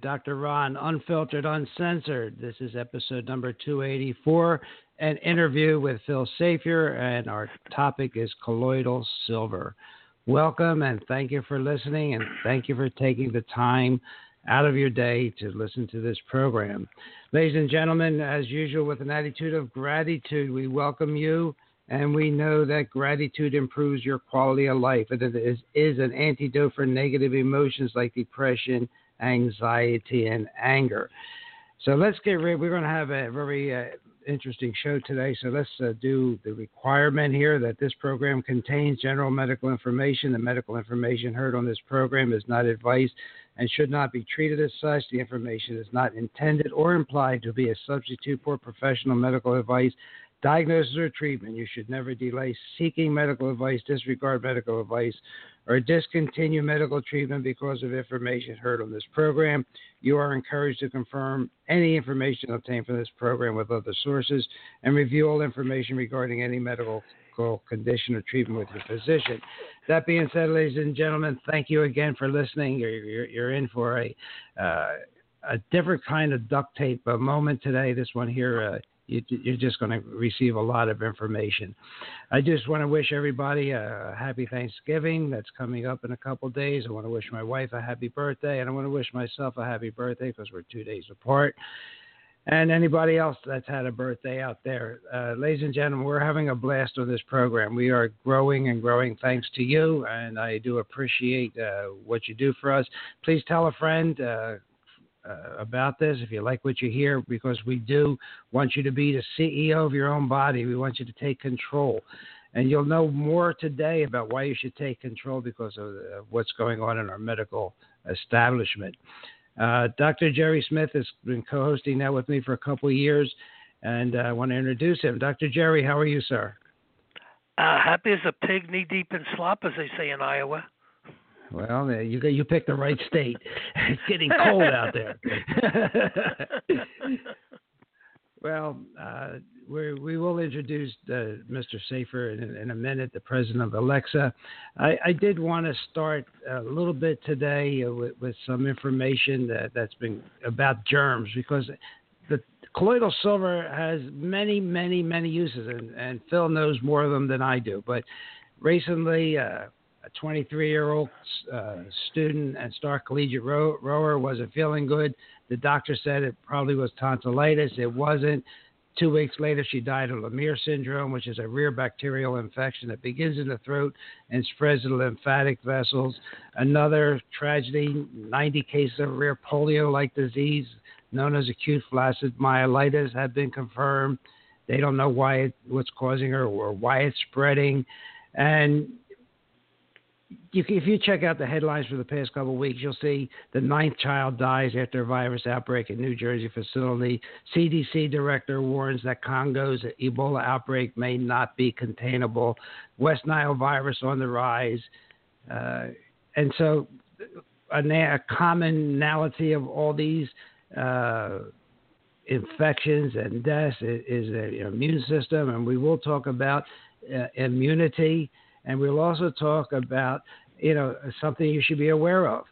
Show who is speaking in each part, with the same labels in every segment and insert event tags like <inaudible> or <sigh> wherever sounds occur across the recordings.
Speaker 1: Dr. Ron Unfiltered, Uncensored. This is episode number 284, an interview with Phil Safier, and our topic is colloidal silver. Welcome, and thank you for listening, and thank you for taking the time out of your day to listen to this program. Ladies and gentlemen, as usual, with an attitude of gratitude, we welcome you and we know that gratitude improves your quality of life. It is, is an antidote for negative emotions like depression, anxiety, and anger. So let's get ready. We're going to have a very uh, interesting show today. So let's uh, do the requirement here that this program contains general medical information. The medical information heard on this program is not advice and should not be treated as such. The information is not intended or implied to be a substitute for professional medical advice diagnosis or treatment, you should never delay seeking medical advice, disregard medical advice, or discontinue medical treatment because of information heard on this program. You are encouraged to confirm any information obtained from this program with other sources and review all information regarding any medical condition or treatment with your physician. That being said, ladies and gentlemen, thank you again for listening. You're, you're, you're in for a uh, a different kind of duct tape moment today. This one here. Uh, you, you're just going to receive a lot of information. I just want to wish everybody a happy Thanksgiving that's coming up in a couple days. I want to wish my wife a happy birthday, and I want to wish myself a happy birthday because we're two days apart. And anybody else that's had a birthday out there, uh, ladies and gentlemen, we're having a blast on this program. We are growing and growing thanks to you, and I do appreciate uh, what you do for us. Please tell a friend, uh, uh, about this if you like what you hear, because we do want you to be the CEO of your own body. We want you to take control. And you'll know more today about why you should take control because of uh, what's going on in our medical establishment. Uh, Dr. Jerry Smith has been co hosting that with me for a couple of years, and I want to introduce him. Dr. Jerry, how are you, sir?
Speaker 2: Uh, happy as a pig knee deep in slop, as they say in Iowa.
Speaker 1: Well, you you picked the right state. <laughs> It's getting cold out there. <laughs> well, uh, we we will introduce uh, Mr. Safier in, in, a minute, the president of Elixa. I, I did want to start a little bit today with, with some information that, that's been about germs because the colloidal silver has many, many, many uses, and, and Phil knows more of them than I do. But recently, uh, a 23 year old uh, student and star collegiate row- rower wasn't feeling good. The doctor said it probably was tonsillitis. It wasn't. Two weeks later, she died of Lemierre syndrome, which is a rare bacterial infection that begins in the throat and spreads to the lymphatic vessels. Another tragedy 90 cases of rare polio like disease known as acute flaccid myelitis have been confirmed. They don't know why it, what's causing her or why it's spreading. And you, if you check out the headlines for the past couple of weeks, you'll see the ninth child dies after a virus outbreak in New Jersey facility. CDC director warns that Congo's Ebola outbreak may not be containable. West Nile virus on the rise. Uh, and so, a, a, commonality of all these uh, infections and deaths is, is the immune system, and we will talk about uh, immunity, and we'll also talk about you know something you should be aware of.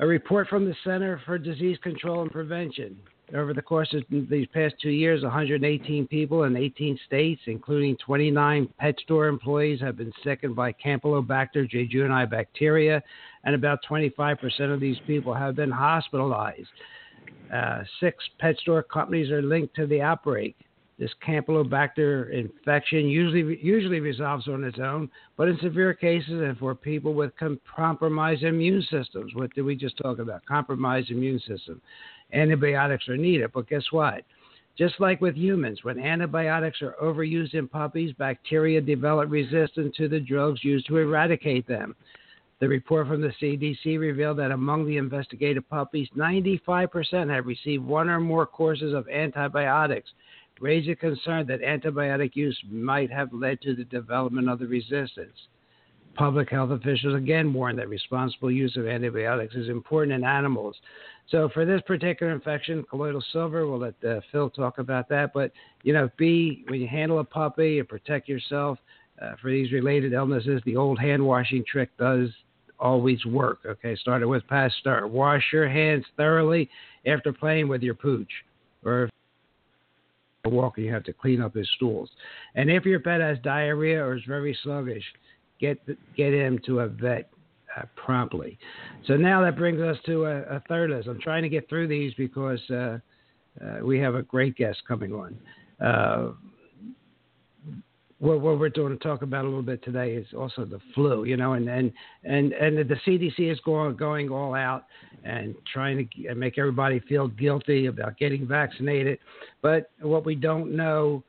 Speaker 1: A report from the Center for Disease Control and Prevention over the course of these past two years, 118 people in 18 states, including 29 pet store employees, have been sickened by Campylobacter jejuni bacteria, and about 25% of these people have been hospitalized. Uh, six pet store companies are linked to the outbreak. This Campylobacter infection usually usually resolves on its own, but in severe cases and for people with compromised immune systems, what did we just talk about? Compromised immune system antibiotics are needed. But guess what? Just like with humans, when antibiotics are overused in puppies, bacteria develop resistance to the drugs used to eradicate them. The report from the CDC revealed that among the investigated puppies, 95% have received one or more courses of antibiotics, raising concern that antibiotic use might have led to the development of the resistance. Public health officials again warn that responsible use of antibiotics is important in animals. So for this particular infection, colloidal silver, we'll let uh, Phil talk about that. But you know, B, when you handle a puppy and protect yourself uh, for these related illnesses, the old hand washing trick does always work. Okay, started with Pasteur. Wash your hands thoroughly after playing with your pooch, or a walker, you have to clean up his stools. And if your pet has diarrhea or is very sluggish, get get him to a vet uh, promptly. So now that brings us to a, a, third list. I'm trying to get through these because uh, uh, we have a great guest coming on. What, what, we're going to talk about a little bit today is also the flu, you know, and and and, and the CDC is going going all out and trying to make everybody feel guilty about getting vaccinated. But what we don't know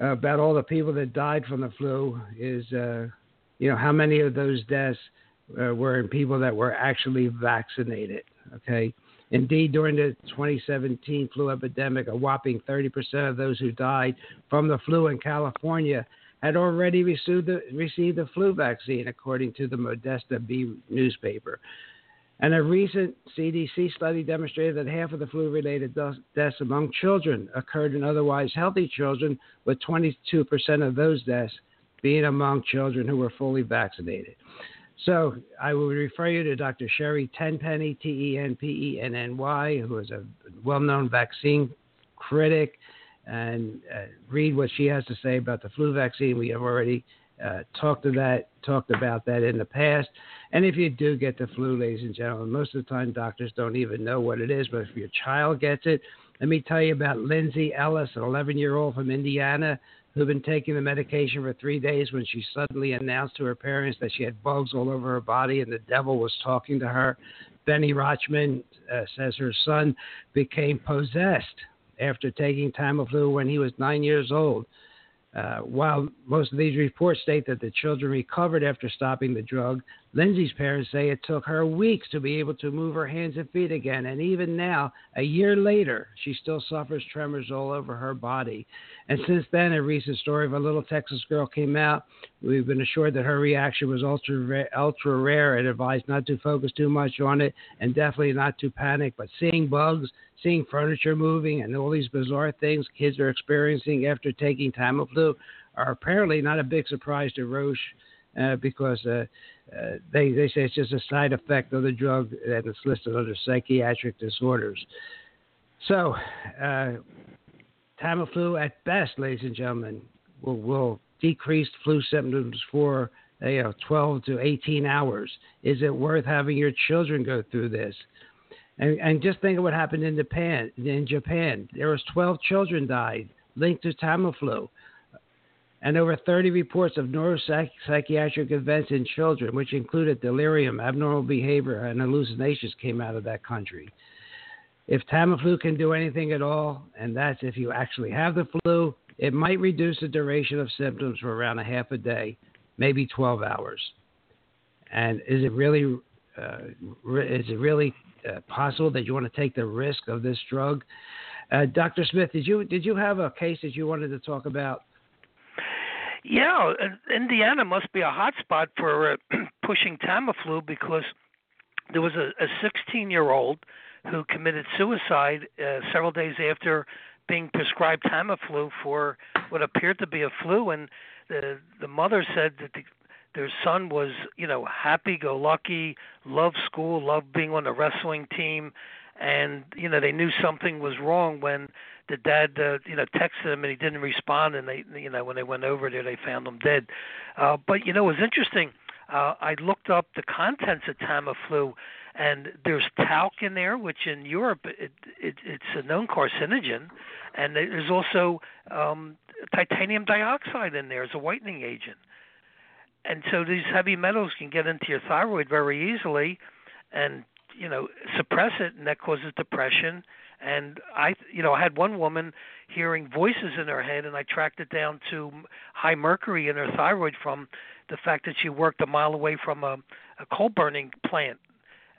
Speaker 1: about all the people that died from the flu is uh, you know, how many of those deaths uh, were in people that were actually vaccinated? Okay. Indeed, during the 2017 flu epidemic, a whopping 30% of those who died from the flu in California had already received the, received the flu vaccine, according to the Modesto Bee newspaper. And a recent CDC study demonstrated that half of the flu related deaths among children occurred in otherwise healthy children, with 22% of those deaths being among children who were fully vaccinated. So I would refer you to Dr. Sherry Tenpenny, T E N P E N N Y, who is a well known vaccine critic, and uh, read what she has to say about the flu vaccine. We have already uh, talked to that, talked about that in the past. And if you do get the flu, ladies and gentlemen, most of the time doctors don't even know what it is. But if your child gets it, let me tell you about Lindsay Ellis, an 11 year old from Indiana who'd been taking the medication for three days when she suddenly announced to her parents that she had bugs all over her body and the devil was talking to her. Benny Rochman uh, says her son became possessed after taking Tamiflu when he was nine years old. Uh, while most of these reports state that the children recovered after stopping the drug, Lindsay's parents say it took her weeks to be able to move her hands and feet again. And even now, a year later, she still suffers tremors all over her body. And since then, a recent story of a little Texas girl came out. We've been assured that her reaction was ultra, ultra rare and advised not to focus too much on it and definitely not to panic. But seeing bugs, seeing furniture moving, and all these bizarre things kids are experiencing after taking Tamiflu are apparently not a big surprise to Roche uh, because. Uh, uh, they they say it's just a side effect of the drug and it's listed under psychiatric disorders. So, uh, Tamiflu at best, ladies and gentlemen, will, will decrease flu symptoms for you know 12 to 18 hours. Is it worth having your children go through this? And, and just think of what happened in Japan. In Japan, there was 12 children died linked to Tamiflu and over 30 reports of neuropsychiatric events in children, which included delirium, abnormal behavior, and hallucinations, came out of that country. If Tamiflu can do anything at all, and that's if you actually have the flu, it might reduce the duration of symptoms for around a half a day, maybe 12 hours. And is it really uh, is it really uh, possible that you want to take the risk of this drug? Uh, Dr. Smith, did you did you have a case that you wanted to talk about?
Speaker 2: Yeah, Indiana must be a hot spot for uh, <clears throat> pushing Tamiflu because there was a 16 year old who committed suicide uh, several days after being prescribed Tamiflu for what appeared to be a flu, and the the mother said that the, their son was, you know, happy-go-lucky, loved school, loved being on the wrestling team, and you know they knew something was wrong when the dad, uh, you know, texted him and he didn't respond, and they, you know, when they went over there, they found him dead. Uh, but you know, it was interesting. Uh, I looked up the contents of Tamiflu, and there's talc in there, which in Europe it, it, it's a known carcinogen, and there's also um, titanium dioxide in there as a whitening agent. And so these heavy metals can get into your thyroid very easily, and you know suppress it, and that causes depression. And I, you know, I had one woman hearing voices in her head, and I tracked it down to high mercury in her thyroid from the fact that she worked a mile away from a, a coal burning plant.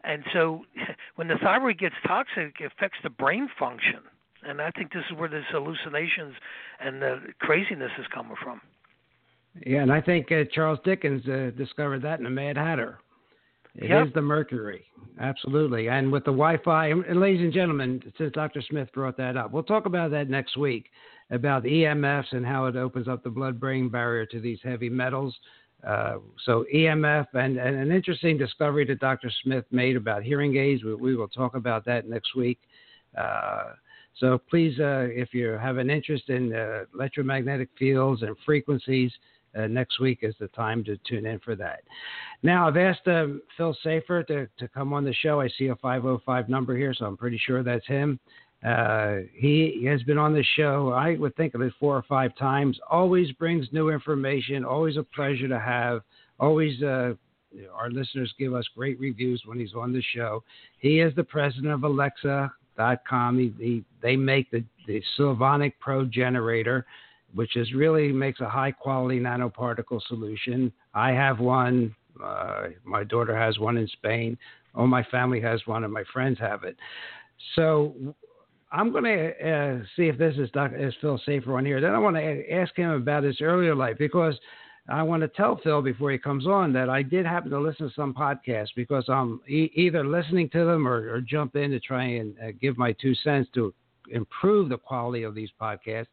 Speaker 2: And so, <laughs> when the thyroid gets toxic, it affects the brain function. And I think this is where this hallucinations and the craziness is coming from.
Speaker 1: Yeah, and I think uh, Charles Dickens uh, discovered that in the Mad Hatter. It
Speaker 2: yep.
Speaker 1: is the mercury, absolutely. And with the Wi-Fi, and ladies and gentlemen, since Dr. Smith brought that up, we'll talk about that next week about EMFs and how it opens up the blood-brain barrier to these heavy metals. Uh, so EMF and, and, an interesting discovery that Dr. Smith made about hearing aids. We, we will talk about that next week. Uh, so please, uh, if you have an interest in uh, electromagnetic fields and frequencies, uh, next week is the time to tune in for that. Now, I've asked um, Phil Safer to, to come on the show. I see a 505 number here, so I'm pretty sure that's him. Uh, he has been on the show, I would think of it four or five times. Always brings new information, always a pleasure to have. Always, uh, our listeners give us great reviews when he's on the show. He is the president of Elixa.com. He, he, they make the, the Sylvonic Pro generator which is really makes a high quality nanoparticle solution. I have one. Uh, my daughter has one in Spain. All my family has one, and my friends have it. So I'm going to uh, see if this is, Dr. is Phil Safer on here. Then I want to ask him about his earlier life because I want to tell Phil before he comes on that I did happen to listen to some podcasts because I'm e- either listening to them or, or, jump in to try and uh, give my two cents to improve the quality of these podcasts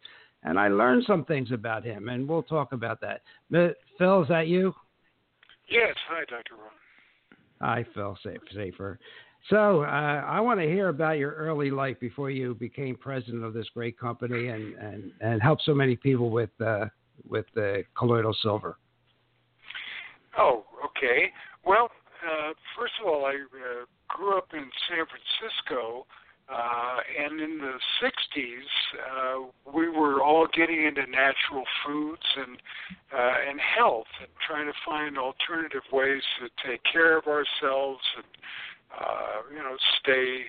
Speaker 1: and I learned some things about him, and we'll talk about that. But Phil, is that you?
Speaker 3: Yes. Hi, Dr. Ron.
Speaker 1: Hi, Phil Safer. So uh, I want to hear about your early life before you became president of this great company and and and help so many people with uh, with the colloidal silver.
Speaker 3: Oh, okay. Well, uh, first of all, I uh, grew up in San Francisco uh, and in the 60s, uh, we were all getting into natural foods and uh, and health, and trying to find alternative ways to take care of ourselves and uh, you know stay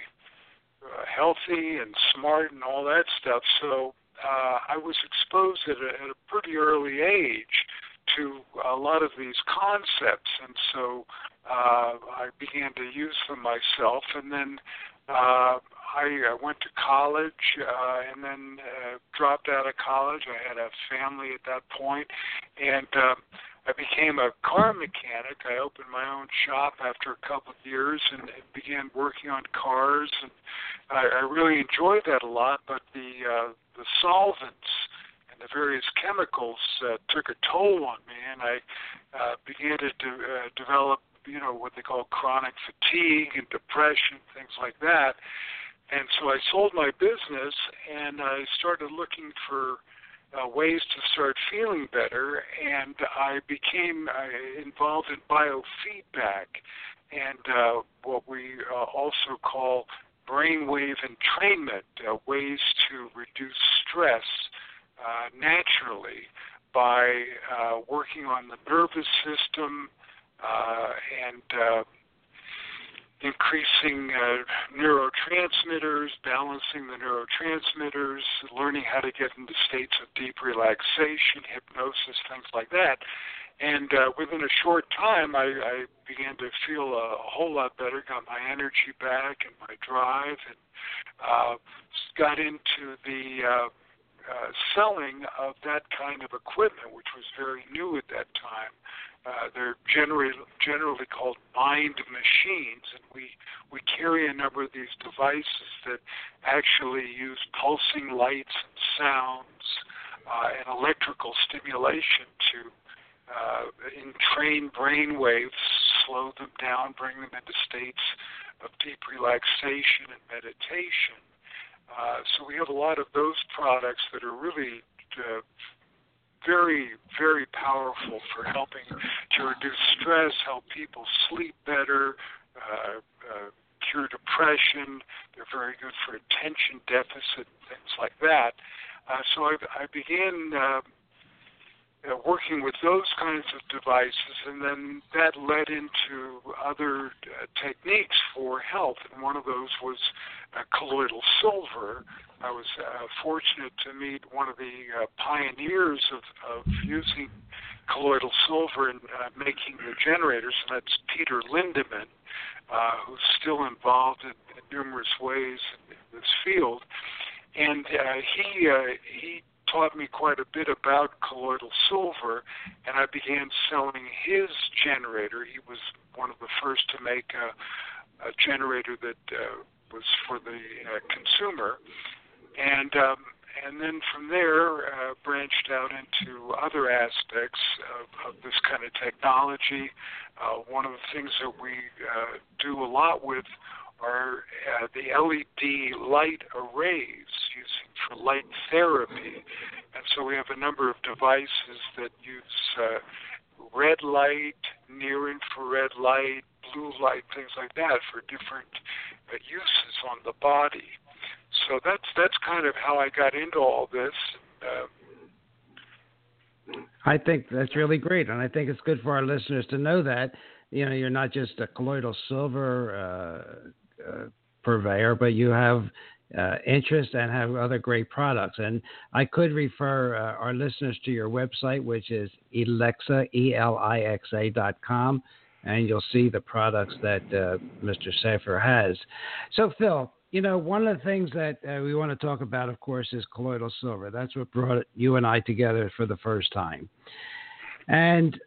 Speaker 3: uh, healthy and smart and all that stuff. So uh, I was exposed at a, at a pretty early age to a lot of these concepts, and so uh, I began to use them myself, and then. Uh, I uh, went to college uh, and then uh, dropped out of college. I had a family at that point, and uh, I became a car mechanic. I opened my own shop after a couple of years and, began working on cars, and I, I really enjoyed that a lot. But the uh, the solvents and the various chemicals uh, took a toll on me, and I uh, began to de- uh, develop you know what they call chronic fatigue and depression, things like that. And so I sold my business and I started looking for uh, ways to start feeling better. And I became uh, involved in biofeedback and uh, what we uh, also call brainwave entrainment, uh, ways to reduce stress uh, naturally by uh, working on the nervous system uh, and uh, increasing uh, neurotransmitters, balancing the neurotransmitters, learning how to get into states of deep relaxation, hypnosis, things like that. And uh, within a short time, I, I began to feel a, whole lot better, got my energy back and my drive, and uh, got into the uh, uh, selling of that kind of equipment, which was very new at that time. Uh, they're generally generally called mind machines, and we we carry a number of these devices that actually use pulsing lights and sounds uh, and electrical stimulation to uh, entrain brain waves, slow them down, bring them into states of deep relaxation and meditation. Uh, so we have a lot of those products that are really uh, very, very powerful for helping to reduce stress, help people sleep better, uh, uh, cure depression. They're very good for attention deficit, things like that. Uh, so I, I began uh, uh, working with those kinds of devices, and then that led into other uh, techniques for health. And one of those was uh, colloidal silver. I was uh, fortunate to meet one of the uh, pioneers of, of using colloidal silver in uh, making the generators, and that's Peter Lindemann, uh, who's still involved in, in numerous ways in, this field. And uh, he uh, he taught me quite a bit about colloidal silver, and I began selling his generator. He was one of the first to make a, a generator that uh, was for the uh, consumer, and um, and then from there uh, branched out into other aspects of, of this kind of technology. Uh, one of the things that we uh, do a lot with are uh, the LED light arrays using for light therapy. And so we have a number of devices that use uh, red light, near infrared light, blue light, things like that for different uh, uses on the body. So that's that's kind of how I got into all this. Uh,
Speaker 1: I think that's really great, and I think it's good for our listeners to know that you know you're not just a colloidal silver uh, uh, purveyor, but you have uh, interest and have other great products. And I could refer uh, our listeners to your website, which is Elixa, E L I X A dot com, and you'll see the products that uh, Mr. Safer has. So, Phil, you know, one of the things that uh, we want to talk about, of course, is colloidal silver. That's what brought you and I together for the first time. And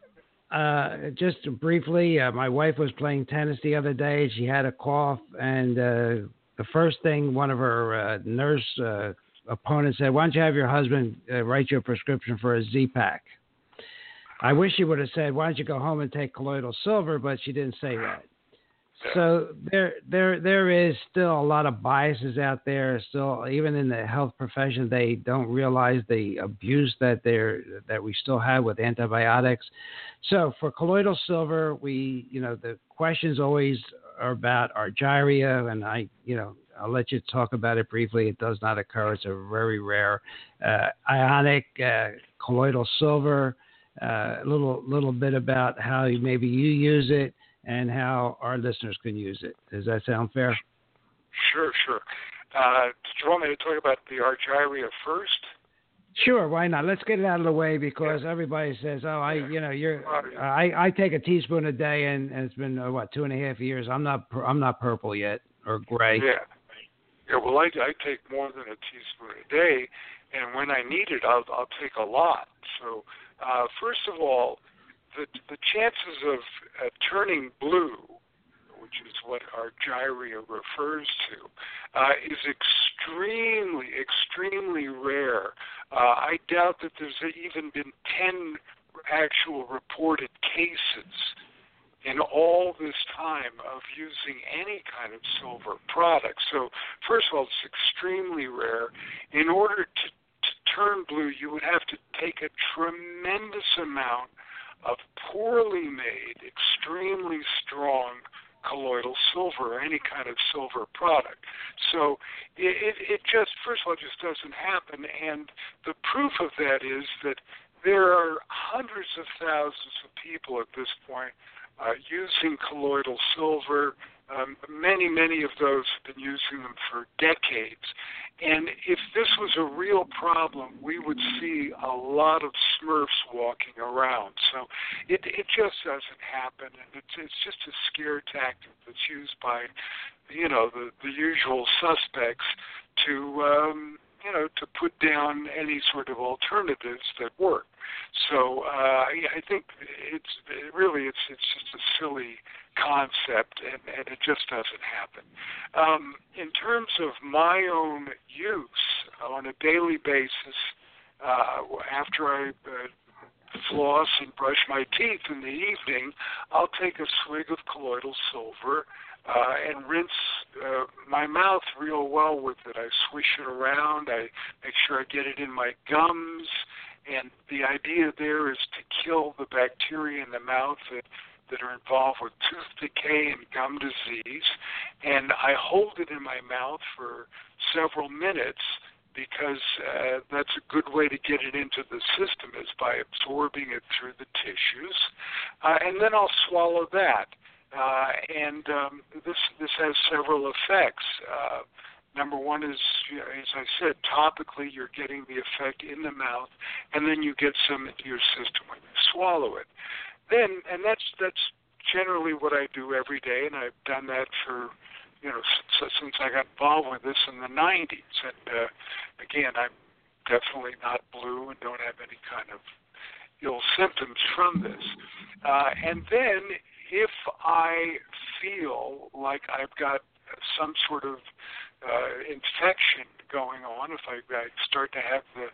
Speaker 1: uh, just briefly, uh, my wife was playing tennis the other day. She had a cough, and uh, the first thing one of her uh, nurse uh, opponents said, "Why don't you have your husband write you a prescription for a Z pack?" I wish she would have said, "Why don't you go home and take colloidal silver?" But she didn't say that. So there, there, there is still a lot of biases out there. Still, even in the health profession, they don't realize the abuse that there that we still have with antibiotics. So for colloidal silver, we, you know, the questions always are about argyria, and I, you know, I'll let you talk about it briefly. It does not occur; it's a very rare uh, ionic uh, colloidal silver. Uh, a little, little bit about how maybe you use it and how our listeners can use it. Does that sound fair?
Speaker 3: Sure, sure. Uh, did you want me to talk about the argyria first?
Speaker 1: Sure, why not? Let's get it out of the way because yeah. everybody says, "Oh, I, you know, you're." I I take a teaspoon a day, and, and it's been uh, what two and a half years. I'm not I'm not purple yet or gray.
Speaker 3: Yeah, yeah. Well, I I take more than a teaspoon a day, and when I need it, I'll I'll take a lot. So, uh, first of all, the the chances of uh, turning blue, which is what argyria refers to, uh, is extremely extremely rare. Uh, I doubt that there's even been ten actual reported cases in all this time of using any kind of silver product. So, first of all, it's extremely rare. In order to, to turn blue, you would have to take a tremendous amount of poorly made, extremely strong colloidal silver or any kind of silver product. So it, it, it just, first of all, just doesn't happen. And the proof of that is that there are hundreds of thousands of people at this point uh, using colloidal silver. Um, many, many of those have been using them for decades. And if this was a real problem, we would see a lot of Smurfs walking around. So it it just doesn't happen, and it's it's just a scare tactic that's used by, you know, the the usual suspects to um, you know, to put down any sort of alternatives that work. So uh, I think it's it really it's it's just a silly concept, and, and it just doesn't happen. Um, in terms of my own use on a daily basis, uh, after I uh, floss and brush my teeth in the evening, I'll take a swig of colloidal silver uh, and rinse uh, my mouth real well with it. I swish it around. I make sure I get it in my gums. And the idea there is to kill the bacteria in the mouth that, that are involved with tooth decay and gum disease. And I hold it in my mouth for several minutes because uh, that's a good way to get it into the system is by absorbing it through the tissues. Uh, and then I'll swallow that. Uh, and um, this this has several effects. Uh, number one is, as I said, topically you're getting the effect in the mouth, and then you get some into your system when you swallow it. Then, and that's that's generally what I do every day, and I've done that for you know since, since I got involved with this in the 90s. And uh, again, I'm definitely not blue and don't have any kind of ill symptoms from this. Uh, and then if I feel like I've got some sort of uh, infection going on, if I, I start to have the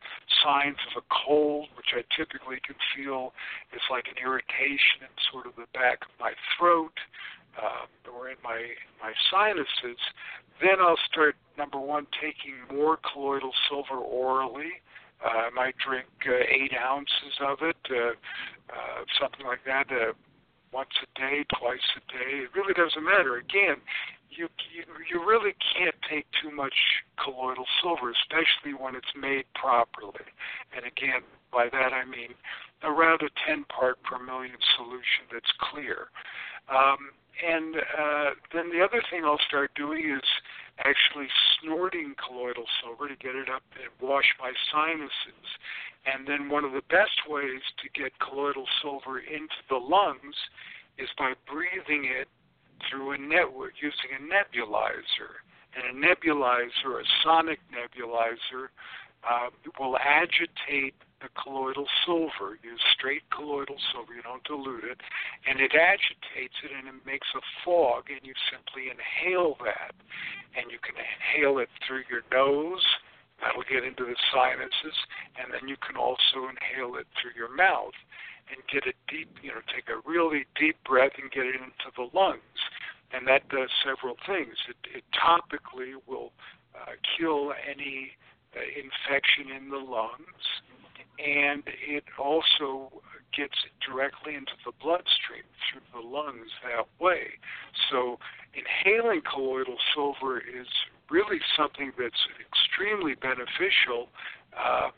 Speaker 3: signs of a cold, which I typically can feel is like an irritation in sort of the back of my throat uh, or in my my sinuses, then I'll start number one taking more colloidal silver orally. Uh, I might drink uh, eight ounces of it, uh, uh, something like that, uh, once a day, twice a day. It really doesn't matter. Again, you you, really can't take too much colloidal silver, especially when it's made properly. And again, by that I mean around a 10 part per million solution that's clear. Um, and uh, then the other thing I'll start doing is actually snorting colloidal silver to get it up and wash my sinuses. And then one of the best ways to get colloidal silver into the lungs is by breathing it through a network using a nebulizer. And a nebulizer, a sonic nebulizer, uh, will agitate the colloidal silver. Use straight colloidal silver, you don't dilute it, and it agitates it and it makes a fog, and you simply inhale that. And you can inhale it through your nose, that'll get into the sinuses, and then you can also inhale it through your mouth and get a deep, you know, take a really deep breath and get it into the lungs. And that does several things. It, it topically will uh, kill any uh, infection in the lungs and it also gets directly into the bloodstream through the lungs that way. So inhaling colloidal silver is really something that's extremely beneficial. Uh,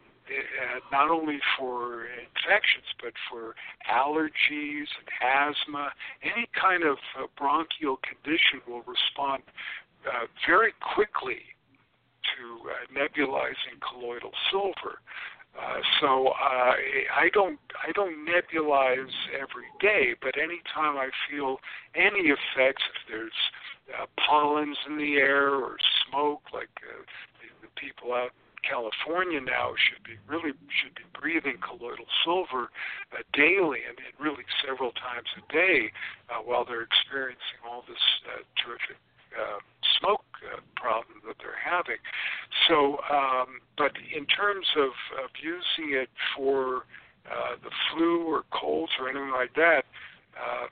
Speaker 3: not only for infections, but for allergies and asthma, any kind of uh, bronchial condition will respond uh, very quickly to uh, nebulizing colloidal silver. Uh, so uh, I don't I don't nebulize every day, but anytime I feel any effects, if there's uh, pollens in the air or smoke, like uh, the, the people out in California now should be really should be breathing colloidal silver uh, daily, and, and really several times a day, uh, while they're experiencing all this uh, terrific uh, smoke uh, problem that they're having. So, um, but in terms of, of using it for uh, the flu or colds or anything like that, uh,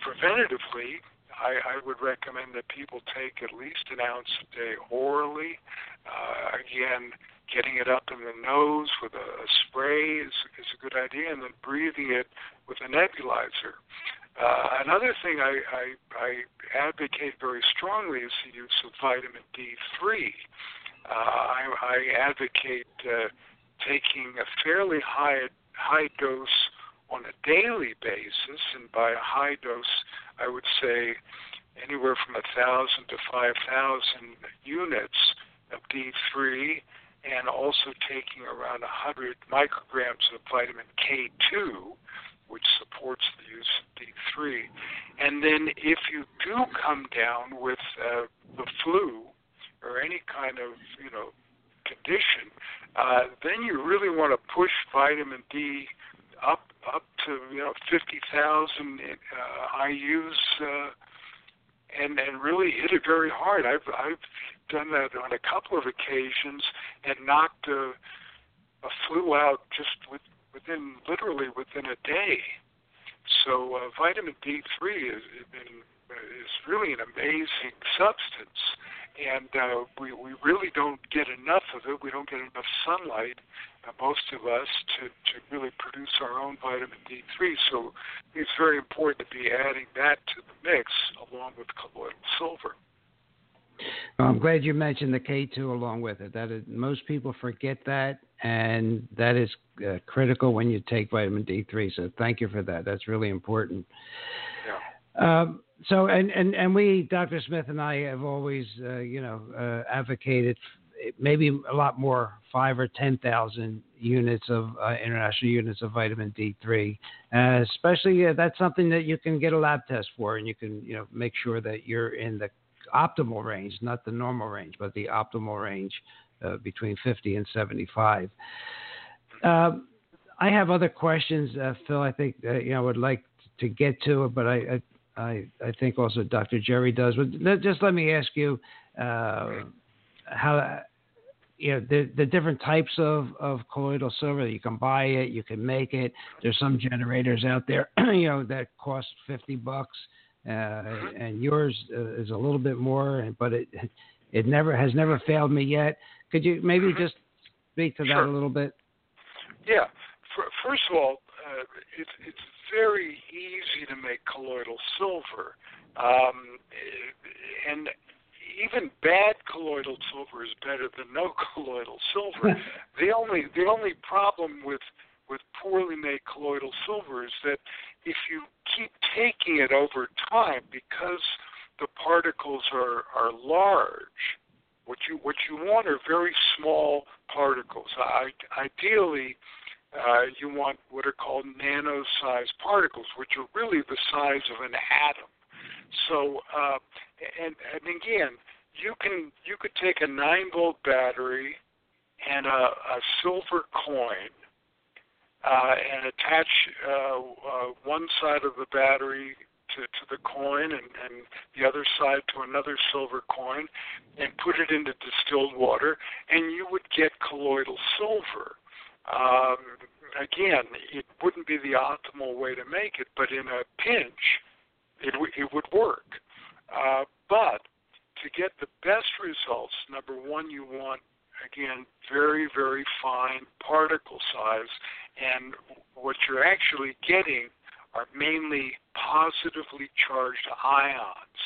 Speaker 3: preventatively, I, I would recommend that people take at least an ounce a day orally. Uh, again, getting it up in the nose with a, a spray is, is a good idea, and then breathing it with a nebulizer. Uh, another thing I, I, I advocate very strongly is the use of vitamin D3. Uh, I, I advocate uh, taking a fairly high high dose on a daily basis, and by a high dose, I would say anywhere from a thousand to five thousand units of D3, and also taking around 100 micrograms of vitamin K2, which supports the use of D3. And then if you do come down with uh, the flu or any kind of, you know, condition, uh, then you really want to push vitamin D up up to you know 50,000 uh, IU's uh, and and really hit it very hard. I've I've done that on a couple of occasions and knocked a, a flu out just with, within literally within a day. So uh, vitamin D3 is, is really an amazing substance, and uh, we we really don't get enough of it. We don't get enough sunlight, uh, most of us, to to really produce our own vitamin D3. So it's very important to be adding that to the mix along with colloidal silver.
Speaker 1: Well, I'm glad you mentioned the K2 along with it. That is, most people forget that, and that is uh, critical when you take vitamin D3. So thank you for that. That's really important.
Speaker 3: Yeah.
Speaker 1: Um, so, and, and, and we, Dr. Smith and I, have always, uh, you know, uh, advocated maybe a lot more, five or ten thousand units of uh, international units of vitamin D3. Uh, especially, uh, that's something that you can get a lab test for, and you can, you know, make sure that you're in the optimal range, not the normal range, but the optimal range uh, between 50 and 75. Um, I have other questions, uh, Phil. I think uh, you know would like to get to it, but I, I I think also Dr. Jerry does. But just let me ask you uh, how you know the the different types of of colloidal silver. You can buy it, you can make it. There's some generators out there, <clears throat> you know, that cost 50 bucks. Uh, and yours uh, is a little bit more, but it it never has never failed me yet. Could you maybe mm-hmm. just speak to
Speaker 3: sure.
Speaker 1: that a little bit?
Speaker 3: Yeah. First of all, uh, it's it's very easy to make colloidal silver, um, and even bad colloidal silver is better than no <laughs> colloidal silver. <laughs> the only the only problem with with poorly made colloidal silver is that if you keep taking it over time, because the particles are, are large, what you what you want are very small particles. I, ideally, uh, you want what are called nano-sized particles, which are really the size of an atom. So, uh, and, and again, you can you could take a nine volt battery and a, a silver coin uh, and attach uh, uh, one side of the battery to, to the coin and, and the other side to another silver coin and put it into distilled water, and you would get colloidal silver. Um, again, it wouldn't be the optimal way to make it, but in a pinch, it, w- it would work. Uh, but to get the best results, number one, you want again, very, very fine particle size. And what you're actually getting are mainly positively charged ions.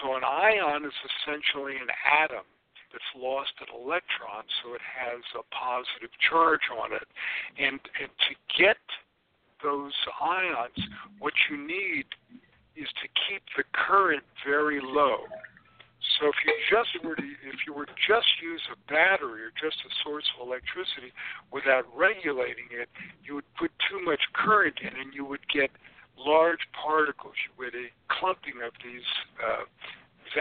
Speaker 3: So an ion is essentially an atom that's lost an electron, so it has a positive charge on it. And, and to get those ions, what you need is to keep the current very low. So if you just were to, if you were just use a battery or just a source of electricity without regulating it, you would put too much current in, and you would get large particles. You would a clumping of these uh,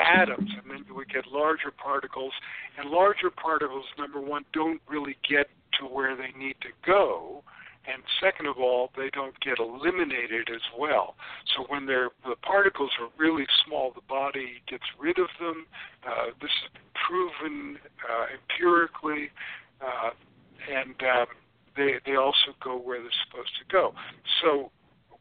Speaker 3: atoms, and then you would get larger particles. And larger particles, number one, don't really get to where they need to go and second of all, they don't get eliminated as well. So when they're, the particles are really small, the body gets rid of them. Uh, this is proven uh, empirically, uh, and um, they they also go where they're supposed to go. So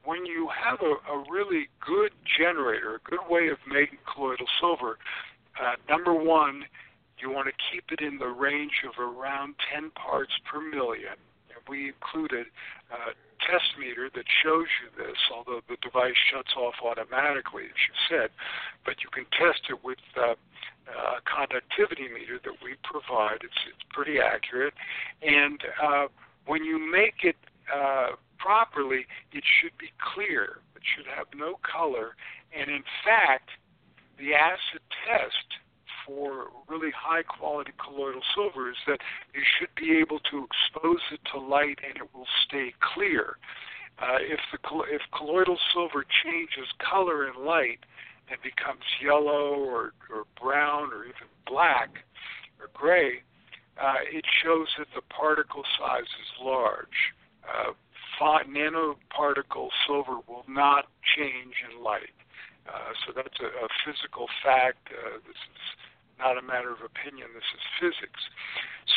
Speaker 3: when you have a, a really good generator, a good way of making colloidal silver, uh, number one, you want to keep it in the range of around 10 parts per million we included a test meter that shows you this, although the device shuts off automatically, as you said. But you can test it with uh, a conductivity meter that we provide. It's, it's pretty accurate. And uh, when you make it uh, properly, it should be clear. It should have no color. And in fact, the acid test for really high quality colloidal silver is that you should be able to expose it to light and it will stay clear. Uh, if the if colloidal silver changes color in light and becomes yellow or, or brown or even black or gray, uh, it shows that the particle size is large. Uh, nanoparticle silver will not change in light. Uh, so that's a, a physical fact. Uh, this is not a matter of opinion. This is physics.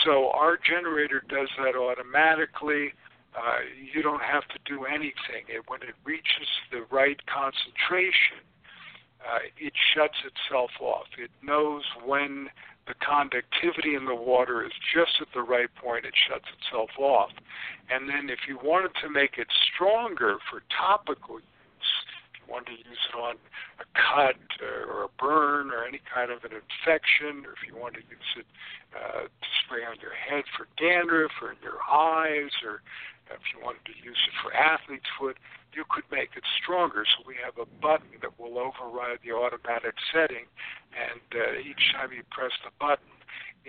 Speaker 3: So our generator does that automatically. Uh, you don't have to do anything. It, when it reaches the right concentration, uh, it shuts itself off. It knows when the conductivity in the water is just at the right point, it shuts itself off. And then if you wanted to make it stronger for topical use, wanted to use it on a cut or a burn or any kind of an infection, or if you wanted to use it uh, to spray on your head for dandruff or in your eyes, or if you wanted to use it for athlete's foot, you could make it stronger. So we have a button that will override the automatic setting, and uh, each time you press the button,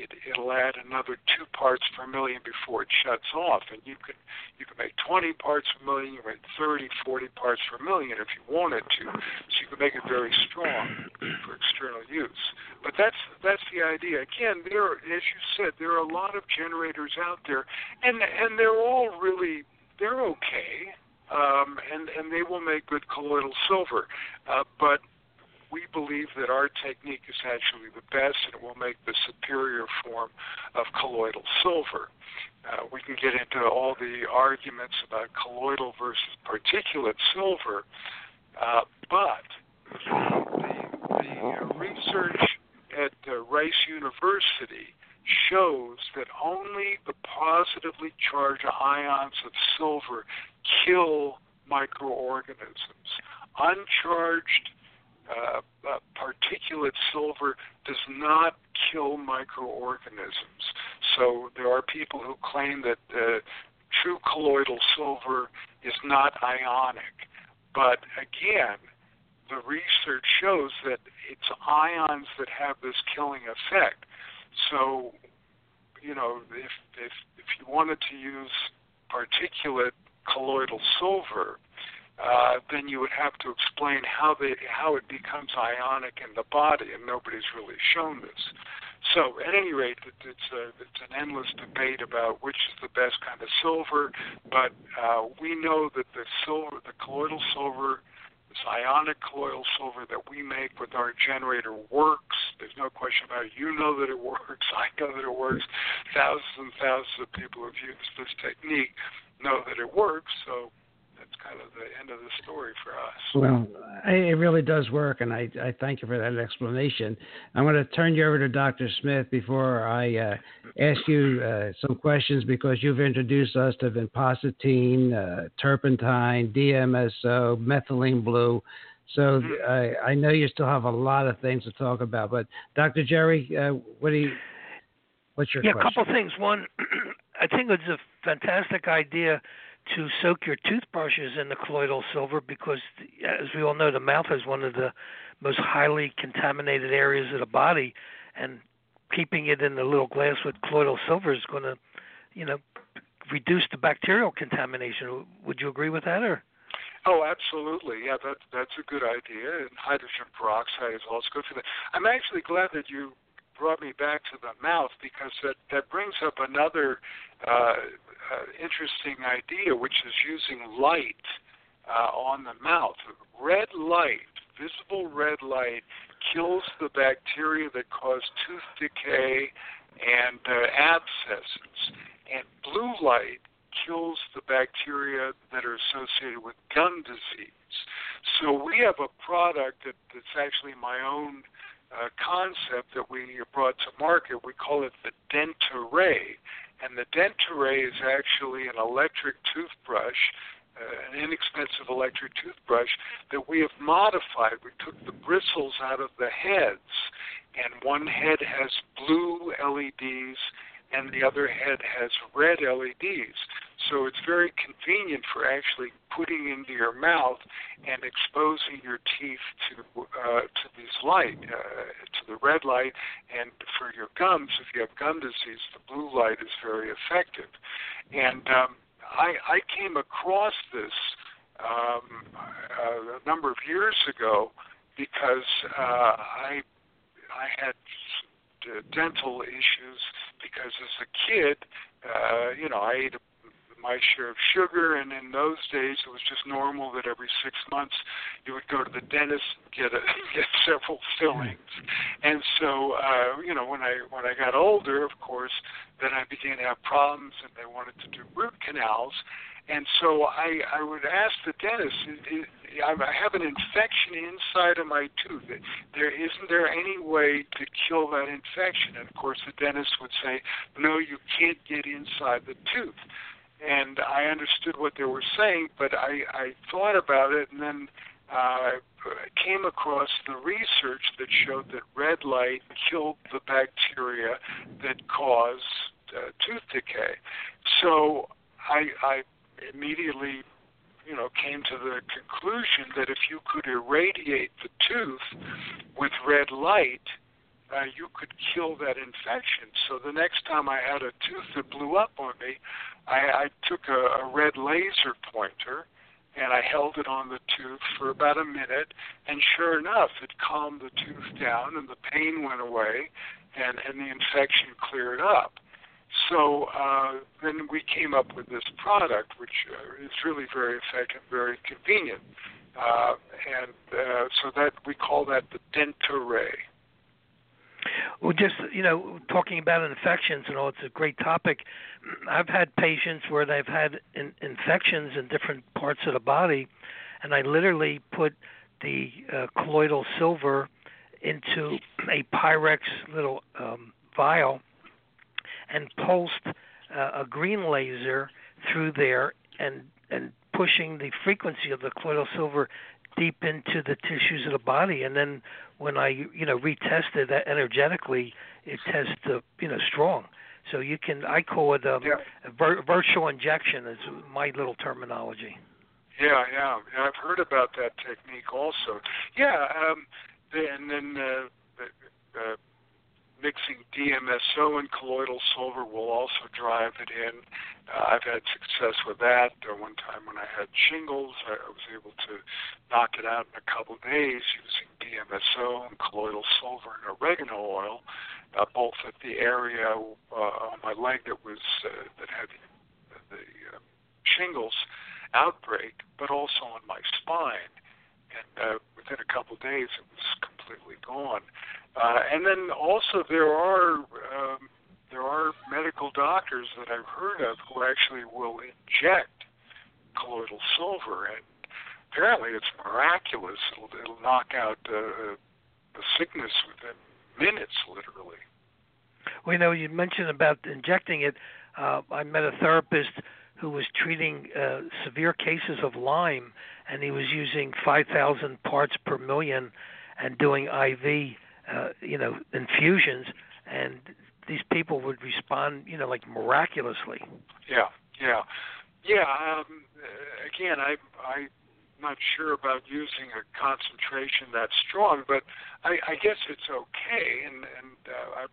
Speaker 3: it, it'll add another two parts per million before it shuts off. And you can you can make 20 parts per million, you can make 30, 40 parts per million if you wanted to. So you can make it very strong for external use. But that's that's the idea. Again, there, as you said, there are a lot of generators out there, and and they're all really they're okay um, and and they will make good colloidal silver. Uh, but we believe that our technique is actually the best and it will make the superior form of colloidal silver. Uh, we can get into all the arguments about colloidal versus particulate silver, uh, but the, the research at uh, Rice University shows that only the positively charged ions of silver kill microorganisms. Uncharged uh, uh, particulate silver does not kill microorganisms. So there are people who claim that uh, true colloidal silver is not ionic. But again, the research shows that it's ions that have this killing effect. So, you know, if if if you wanted to use particulate colloidal silver, uh, then you would have to explain how how it becomes ionic in the body, and nobody's really shown this. So, at any rate, it's a it's an endless debate about which is the best kind of silver, but uh, we know that the silver, the colloidal silver, this ionic colloidal silver that we make with our generator works. There's no question about it. You know that it <laughs> works. I know that it works. Thousands and thousands of people have used this technique know that it works. So that's kind of the end of the story for us.
Speaker 1: Well, it really does work, and I, I thank you for that explanation. I'm going to turn you over to Dr. Smith before I uh, ask you uh, some questions because you've introduced us to vinpocetine, uh, turpentine, DMSO, methylene blue. So mm-hmm. I know you still have a lot of things to talk about, but Dr. Jerry, uh, what do you? What's your
Speaker 2: yeah?
Speaker 1: Question?
Speaker 2: A couple things. One, <clears throat> I think it's a fantastic idea to soak your toothbrushes in the colloidal silver because, as we all know, the mouth is one of the most highly contaminated areas of the body, and keeping it in the little glass with colloidal silver is going to, you know, reduce the bacterial contamination. Would you agree with that, or?
Speaker 3: Oh, absolutely. Yeah, that that's a good idea. And hydrogen peroxide is also good for that. I'm actually glad that you brought me back to the mouth because that that brings up another uh, uh, interesting idea, which is using light uh, on the mouth. Red light, visible red light, kills the bacteria that cause tooth decay and uh, abscesses, and blue light kills the bacteria that are associated with gum disease. So we have a product that, that's actually my own uh, concept that we brought to market. We call it the Dentaray. And the Dentaray is actually an electric toothbrush, uh, an inexpensive electric toothbrush that we have modified. We took the bristles out of the heads, and one head has blue LEDs and the other head has red LEDs. So it's very convenient for actually putting into your mouth and exposing your teeth to uh, to light, uh, to the red light, and for your gums, if you have gum disease, the blue light is very effective. And um, I, I came across this um, a number of years ago because uh, I I had dental issues because as a kid, uh, you know, I ate a my share of sugar, and in those days it was just normal that every six months you would go to the dentist and get a, <laughs> get several fillings. And so, uh, you know, when I when I got older, of course, then I began to have problems, and they wanted to do root canals. And so I, I would ask the dentist, I have an infection inside of my tooth. There isn't there any way to kill that infection? And of course, the dentist would say, no, you can't get inside the tooth and I understood what they were saying, but I, I thought about it and then uh, came across the research that showed that red light killed the bacteria that cause uh, tooth decay. So I, I immediately, you know, came to the conclusion that if you could irradiate the tooth with red light, uh, you could kill that infection. So the next time I had a tooth that blew up on me, I, I took a, a red laser pointer and I held it on the tooth for about a minute, and sure enough, it calmed the tooth down and the pain went away, and and the infection cleared up. So uh, then we came up with this product, which uh, is really very effective, very convenient, uh, and uh, so that we call that the Dentaray.
Speaker 2: Well, just you know, talking about infections and all, it's a great topic. <clears throat> I've had patients where they've had in, infections in different parts of the body, and I literally put the uh, colloidal silver into <clears throat> a Pyrex little um, vial and pulsed uh, a green laser through there and pushing the frequency of the colloidal silver deep into the tissues of the body and then when I you know retested that energetically, it tests uh, you know strong. So you can I call it um, yeah. a vir- virtual injection is my little terminology.
Speaker 3: Yeah, yeah, I've heard about that technique also. Yeah, um, and then uh, uh, mixing DMSO and colloidal silver will also drive it in. Uh, I've had success with that. Uh, one time when I had shingles, I, I was able to knock it out in a couple of days using DMSO and colloidal silver and oregano oil, uh, both at the area uh, on my leg that was uh, that had the, the uh, shingles outbreak, but also on my spine. And uh, within a couple of days, it was completely gone. And then also there are um, there are medical doctors that I've heard of who actually will inject colloidal silver, and apparently it's miraculous. It'll, it'll knock out uh, the sickness within minutes, literally.
Speaker 2: Well, you know, you mentioned about injecting it. Uh, I met a therapist who was treating uh, severe cases of Lyme, and he was using 5,000 parts per million and doing IV uh, you know, infusions, and these people would respond, you know, like miraculously.
Speaker 3: Yeah, yeah, yeah. Um, again, I I not sure about using a concentration that strong, but I, I guess it's okay, and and uh, I,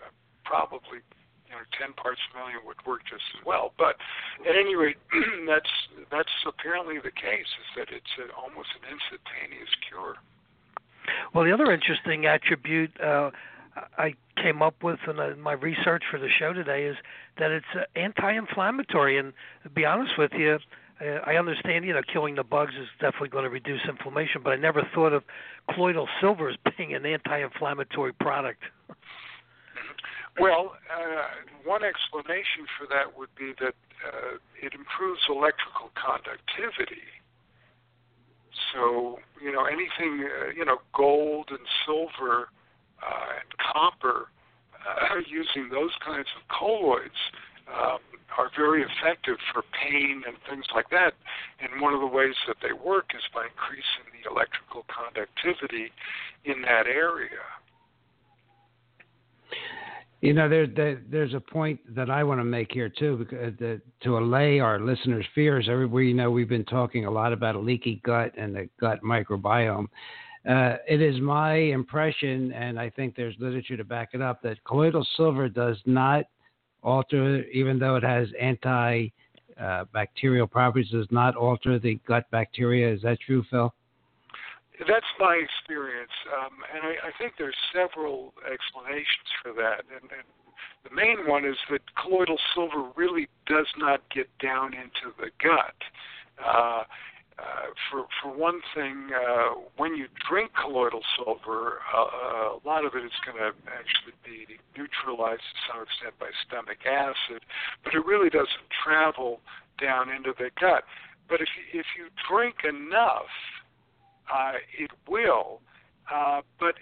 Speaker 3: I probably you know 10 parts million would work just as well. But at any rate, <clears throat> that's that's apparently the case is that it's a, almost an instantaneous cure.
Speaker 2: Well, the other interesting attribute uh, I came up with in uh, my research for the show today is that it's uh, anti-inflammatory. And to be honest with you, uh, I understand you know killing the bugs is definitely going to reduce inflammation, but I never thought of colloidal silver as <laughs> being an anti-inflammatory product.
Speaker 3: Well, uh, one explanation for that would be that uh, it improves electrical conductivity. So, you know, anything, uh, you know, gold and silver uh, and copper, uh, <clears throat> using those kinds of colloids um, are very effective for pain and things like that. And one of the ways that they work is by increasing the electrical conductivity in that area.
Speaker 1: You know, there, there, there's a point that I want to make here too, because the, to allay our listeners' fears. Everywhere you know, we've been talking a lot about a leaky gut and the gut microbiome. Uh, it is my impression, and I think there's literature to back it up, that colloidal silver does not alter, even though it has anti-bacterial uh, properties, does not alter the gut bacteria. Is that true, Phil?
Speaker 3: That's my experience, um, and I, I think there's several explanations for that. And, and the main one is that colloidal silver really does not get down into the gut. Uh, uh, for for one thing, uh, when you drink colloidal silver, uh, a lot of it is going to actually be neutralized to some extent by stomach acid, but it really doesn't travel down into the gut. But if you, if you drink enough, uh, it will. Uh, but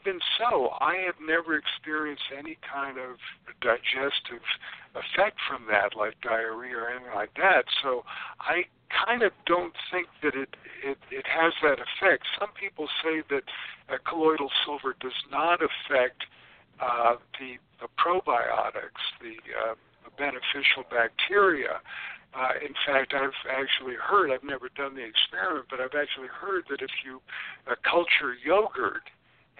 Speaker 3: even so, I have never experienced any kind of digestive effect from that, like diarrhea or anything like that. So I kind of don't think that it, it, it has that effect. Some people say that uh, colloidal silver does not affect uh, the, the probiotics, the, uh, the beneficial bacteria. Uh, in fact, I've actually heard, I've never done the experiment, but I've actually heard that if you uh, culture yogurt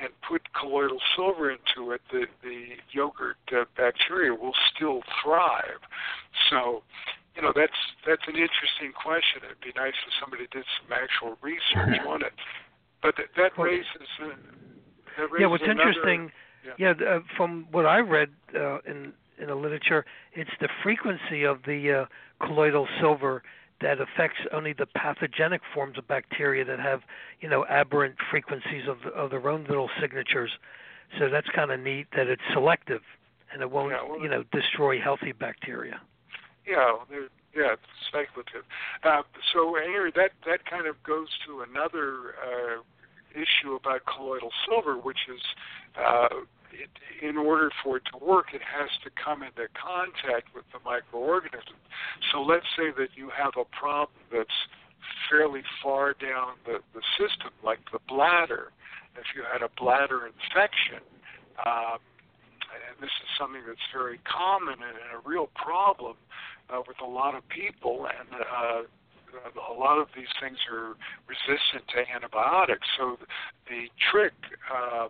Speaker 3: and put colloidal silver into it, the, the yogurt uh, bacteria will still thrive. So, you know, that's that's an interesting question. It'd be nice if somebody did some actual research <laughs> on it. But th- that raises. Uh, that raises
Speaker 2: yeah, what's
Speaker 3: another,
Speaker 2: interesting, yeah, yeah uh, from what I read uh, in in the literature, it's the frequency of the uh, colloidal silver that affects only the pathogenic forms of bacteria that have, you know, aberrant frequencies of of their own little signatures. So that's kind of neat that it's selective and it won't,
Speaker 3: yeah, well,
Speaker 2: you know, destroy healthy bacteria.
Speaker 3: Yeah, yeah, it's speculative. Uh, so anyway, that that kind of goes to another uh, issue about colloidal silver, which is uh, it, in order for it to work, it has to come into contact with the microorganism. So let's say that you have a problem that's fairly far down the, the system, like the bladder. If you had a bladder infection, um, and this is something that's very common and a real problem uh, with a lot of people, and uh, a lot of these things are resistant to antibiotics. So the trick uh,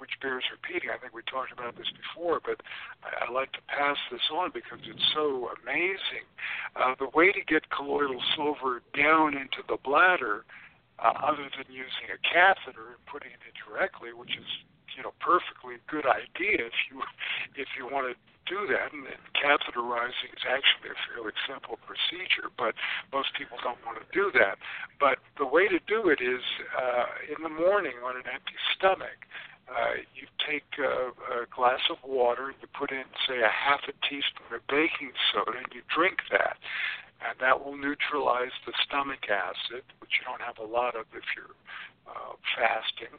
Speaker 3: which bears repeating. I think we talked about this before, but I, I like to pass this on because it's so amazing. Uh, the way to get colloidal silver down into the bladder, uh, other than using a catheter and putting it in directly, which is you know perfectly good idea if you <laughs> if you want to do that and, and catheterizing is actually a fairly simple procedure but most people don't want to do that but the way to do it is uh, in the morning on an empty stomach uh, you take a, a glass of water, and you put in, say, a half a teaspoon of baking soda, and you drink that. And that will neutralize the stomach acid, which you don't have a lot of if you're uh, fasting.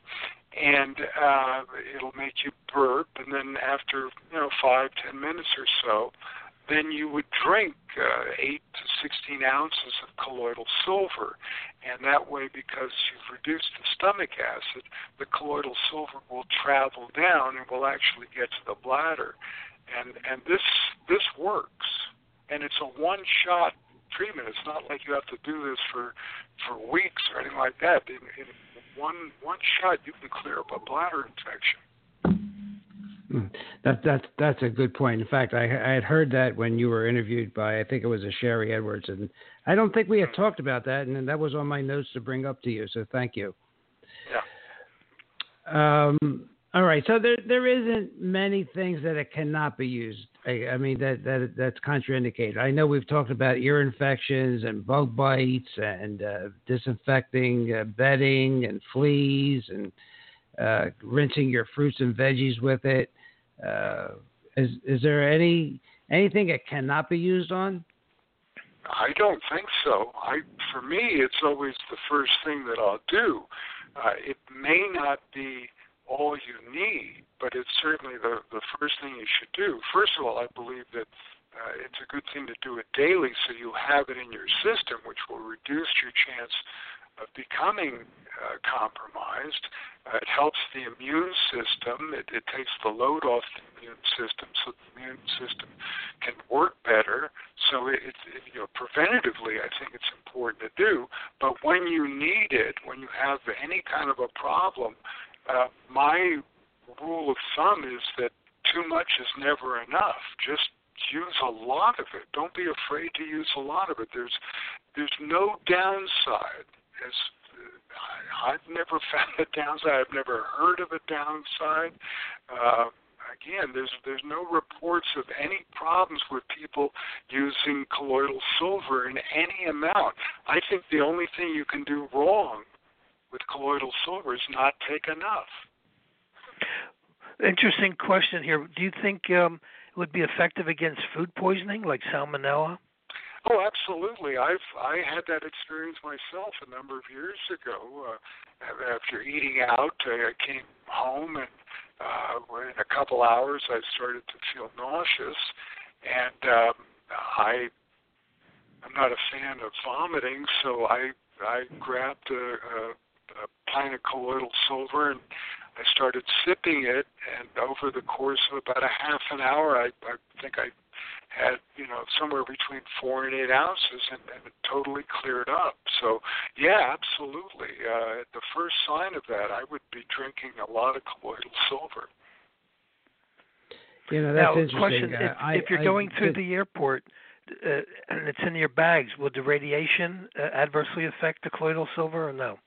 Speaker 3: And uh, it'll make you burp, and then after, you know, five, ten minutes or so, then you would drink uh, 8 to 16 ounces of colloidal silver. And that way, because you've reduced the stomach acid, the colloidal silver will travel down and will actually get to the bladder. And, and this, this works. And it's a one shot treatment. It's not like you have to do this for, for weeks or anything like that. In, in one, one shot, you can clear up a bladder infection.
Speaker 1: That that's that's a good point. In fact, I, I had heard that when you were interviewed by I think it was a Sharry Edwards, and I don't think we had talked about that, and that was on my notes to bring up to you. So thank you.
Speaker 3: Yeah.
Speaker 1: Um, all right. So there there isn't many things that it cannot be used. I, I mean that that that's contraindicated. I know we've talked about ear infections and bug bites and uh, disinfecting uh, bedding and fleas and uh, rinsing your fruits and veggies with it. Uh, is is there any anything it cannot be used on?
Speaker 3: I don't think so. I for me, it's always the first thing that I'll do. Uh, it may not be all you need, but it's certainly the the first thing you should do. First of all, I believe that uh, it's a good thing to do it daily, so you have it in your system, which will reduce your chance of becoming uh, compromised. It helps the immune system. It, it takes the load off the immune system, so the immune system can work better. So it, it you know preventatively, I think it's important to do. But when you need it, when you have any kind of a problem, uh, my rule of thumb is that too much is never enough. Just use a lot of it. Don't be afraid to use a lot of it. There's there's no downside as I've never <laughs> found a downside. I've never heard of a downside. Uh, again, there's there's no reports of any problems with people using colloidal silver in any amount. I think the only thing you can do wrong with colloidal silver is not take enough.
Speaker 2: Interesting question here. Do you think um, it would be effective against food poisoning, like salmonella?
Speaker 3: Oh, absolutely. I've I had that experience myself a number of years ago. Uh, after eating out, I came home and uh, in a couple hours I started to feel nauseous, and um, I I'm not a fan of vomiting, so I I grabbed a, a, a pint of colloidal silver and I started sipping it, and over the course of about a half an hour, I, I think I had you know somewhere between four and eight ounces and, and it totally cleared up. So yeah absolutely. Uh the first sign of that i would be drinking a lot of colloidal silver.
Speaker 1: You know that's
Speaker 2: now,
Speaker 1: interesting.
Speaker 2: question
Speaker 1: uh,
Speaker 2: if,
Speaker 1: I,
Speaker 2: if you're
Speaker 1: I,
Speaker 2: going through
Speaker 1: it,
Speaker 2: the airport uh, and it's in your bags would the radiation uh, adversely affect the colloidal silver or no?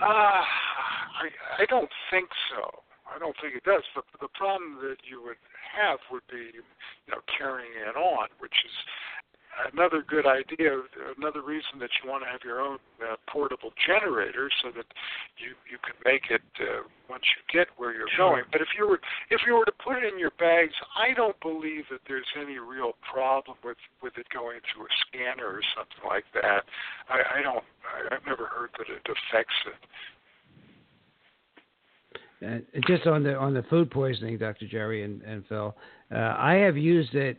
Speaker 3: Uh i i don't think so I don't think it does. But the problem that you would have would be, you know, carrying it on, which is another good idea. Another reason that you want to have your own uh, portable generator so that you you can make it uh, once you get where you're
Speaker 2: sure.
Speaker 3: going. But if you were if you were to put it in your bags, I don't believe that there's any real problem with with it going through a scanner or something like that. I, I don't. I, I've never heard that it affects it.
Speaker 1: Uh, just on the on the food poisoning, Dr. Jerry and, and Phil, uh, I have used it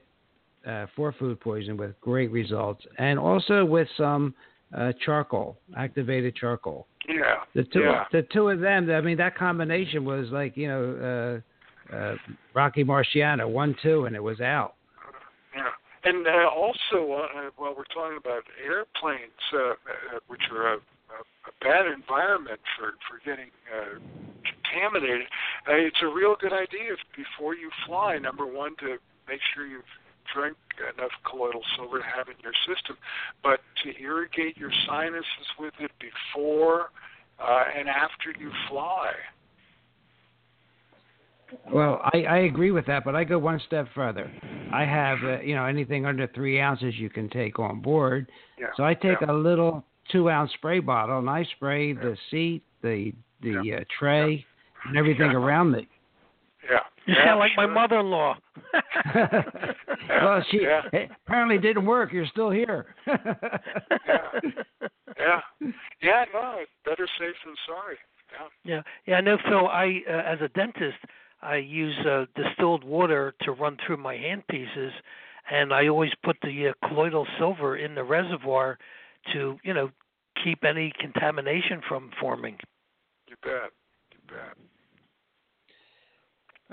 Speaker 1: uh, for food poisoning with great results, and also with some uh, charcoal, activated charcoal.
Speaker 3: Yeah.
Speaker 1: The two
Speaker 3: yeah.
Speaker 1: the two of them, I mean, that combination was like you know uh, uh, Rocky Marciano one two, and it was out.
Speaker 3: Yeah. And uh, also, uh, while we're talking about airplanes, which are a, a, a bad environment for for getting uh, contaminated, uh, it's a real good idea if, before you fly. Number one, to make sure you've drank enough colloidal silver to have in your system, but to irrigate your sinuses with it before uh, and after you fly.
Speaker 1: Well, I, I agree with that, but I go one step further. I have, uh, you know, anything under three ounces you can take on board.
Speaker 3: Yeah.
Speaker 1: So I take
Speaker 3: yeah.
Speaker 1: a little two ounce spray bottle and I spray
Speaker 3: Yeah.
Speaker 1: the seat, the the uh, tray, and everything
Speaker 3: Yeah.
Speaker 1: around me.
Speaker 3: Yeah.
Speaker 2: you
Speaker 3: yeah,
Speaker 2: sound like my mother-in-law <laughs>
Speaker 1: well, she
Speaker 3: Yeah.
Speaker 1: apparently didn't work. You're still here. <laughs>
Speaker 3: Yeah. Yeah, yeah, no, it's better safe than sorry. Yeah.
Speaker 2: Yeah, yeah, I know, Phil. I, uh, as a dentist, I use uh, distilled water to run through my handpieces, and I always put the uh, colloidal silver in the reservoir to, you know, keep any contamination from forming.
Speaker 3: You bet. You bet.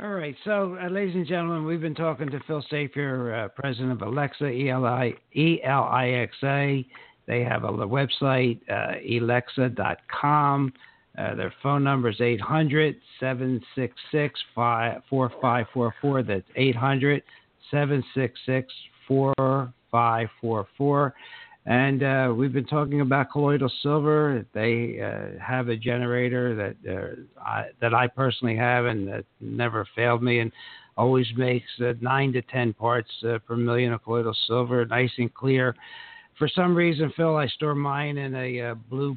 Speaker 1: All right, so uh, ladies and gentlemen, we've been talking to Phil Safier, uh, president of Elixa, E-L-I, E-L-I-X-A. They have a website, uh, Elixa.com. Uh, their phone number is 800 766 4544. That's 800 766 4544. And uh, we've been talking about colloidal silver. They uh, have a generator that uh, I, that I personally have and that never failed me and always makes uh, nine to ten parts uh, per million of colloidal silver, nice and clear. For some reason, Phil, I store mine in a blue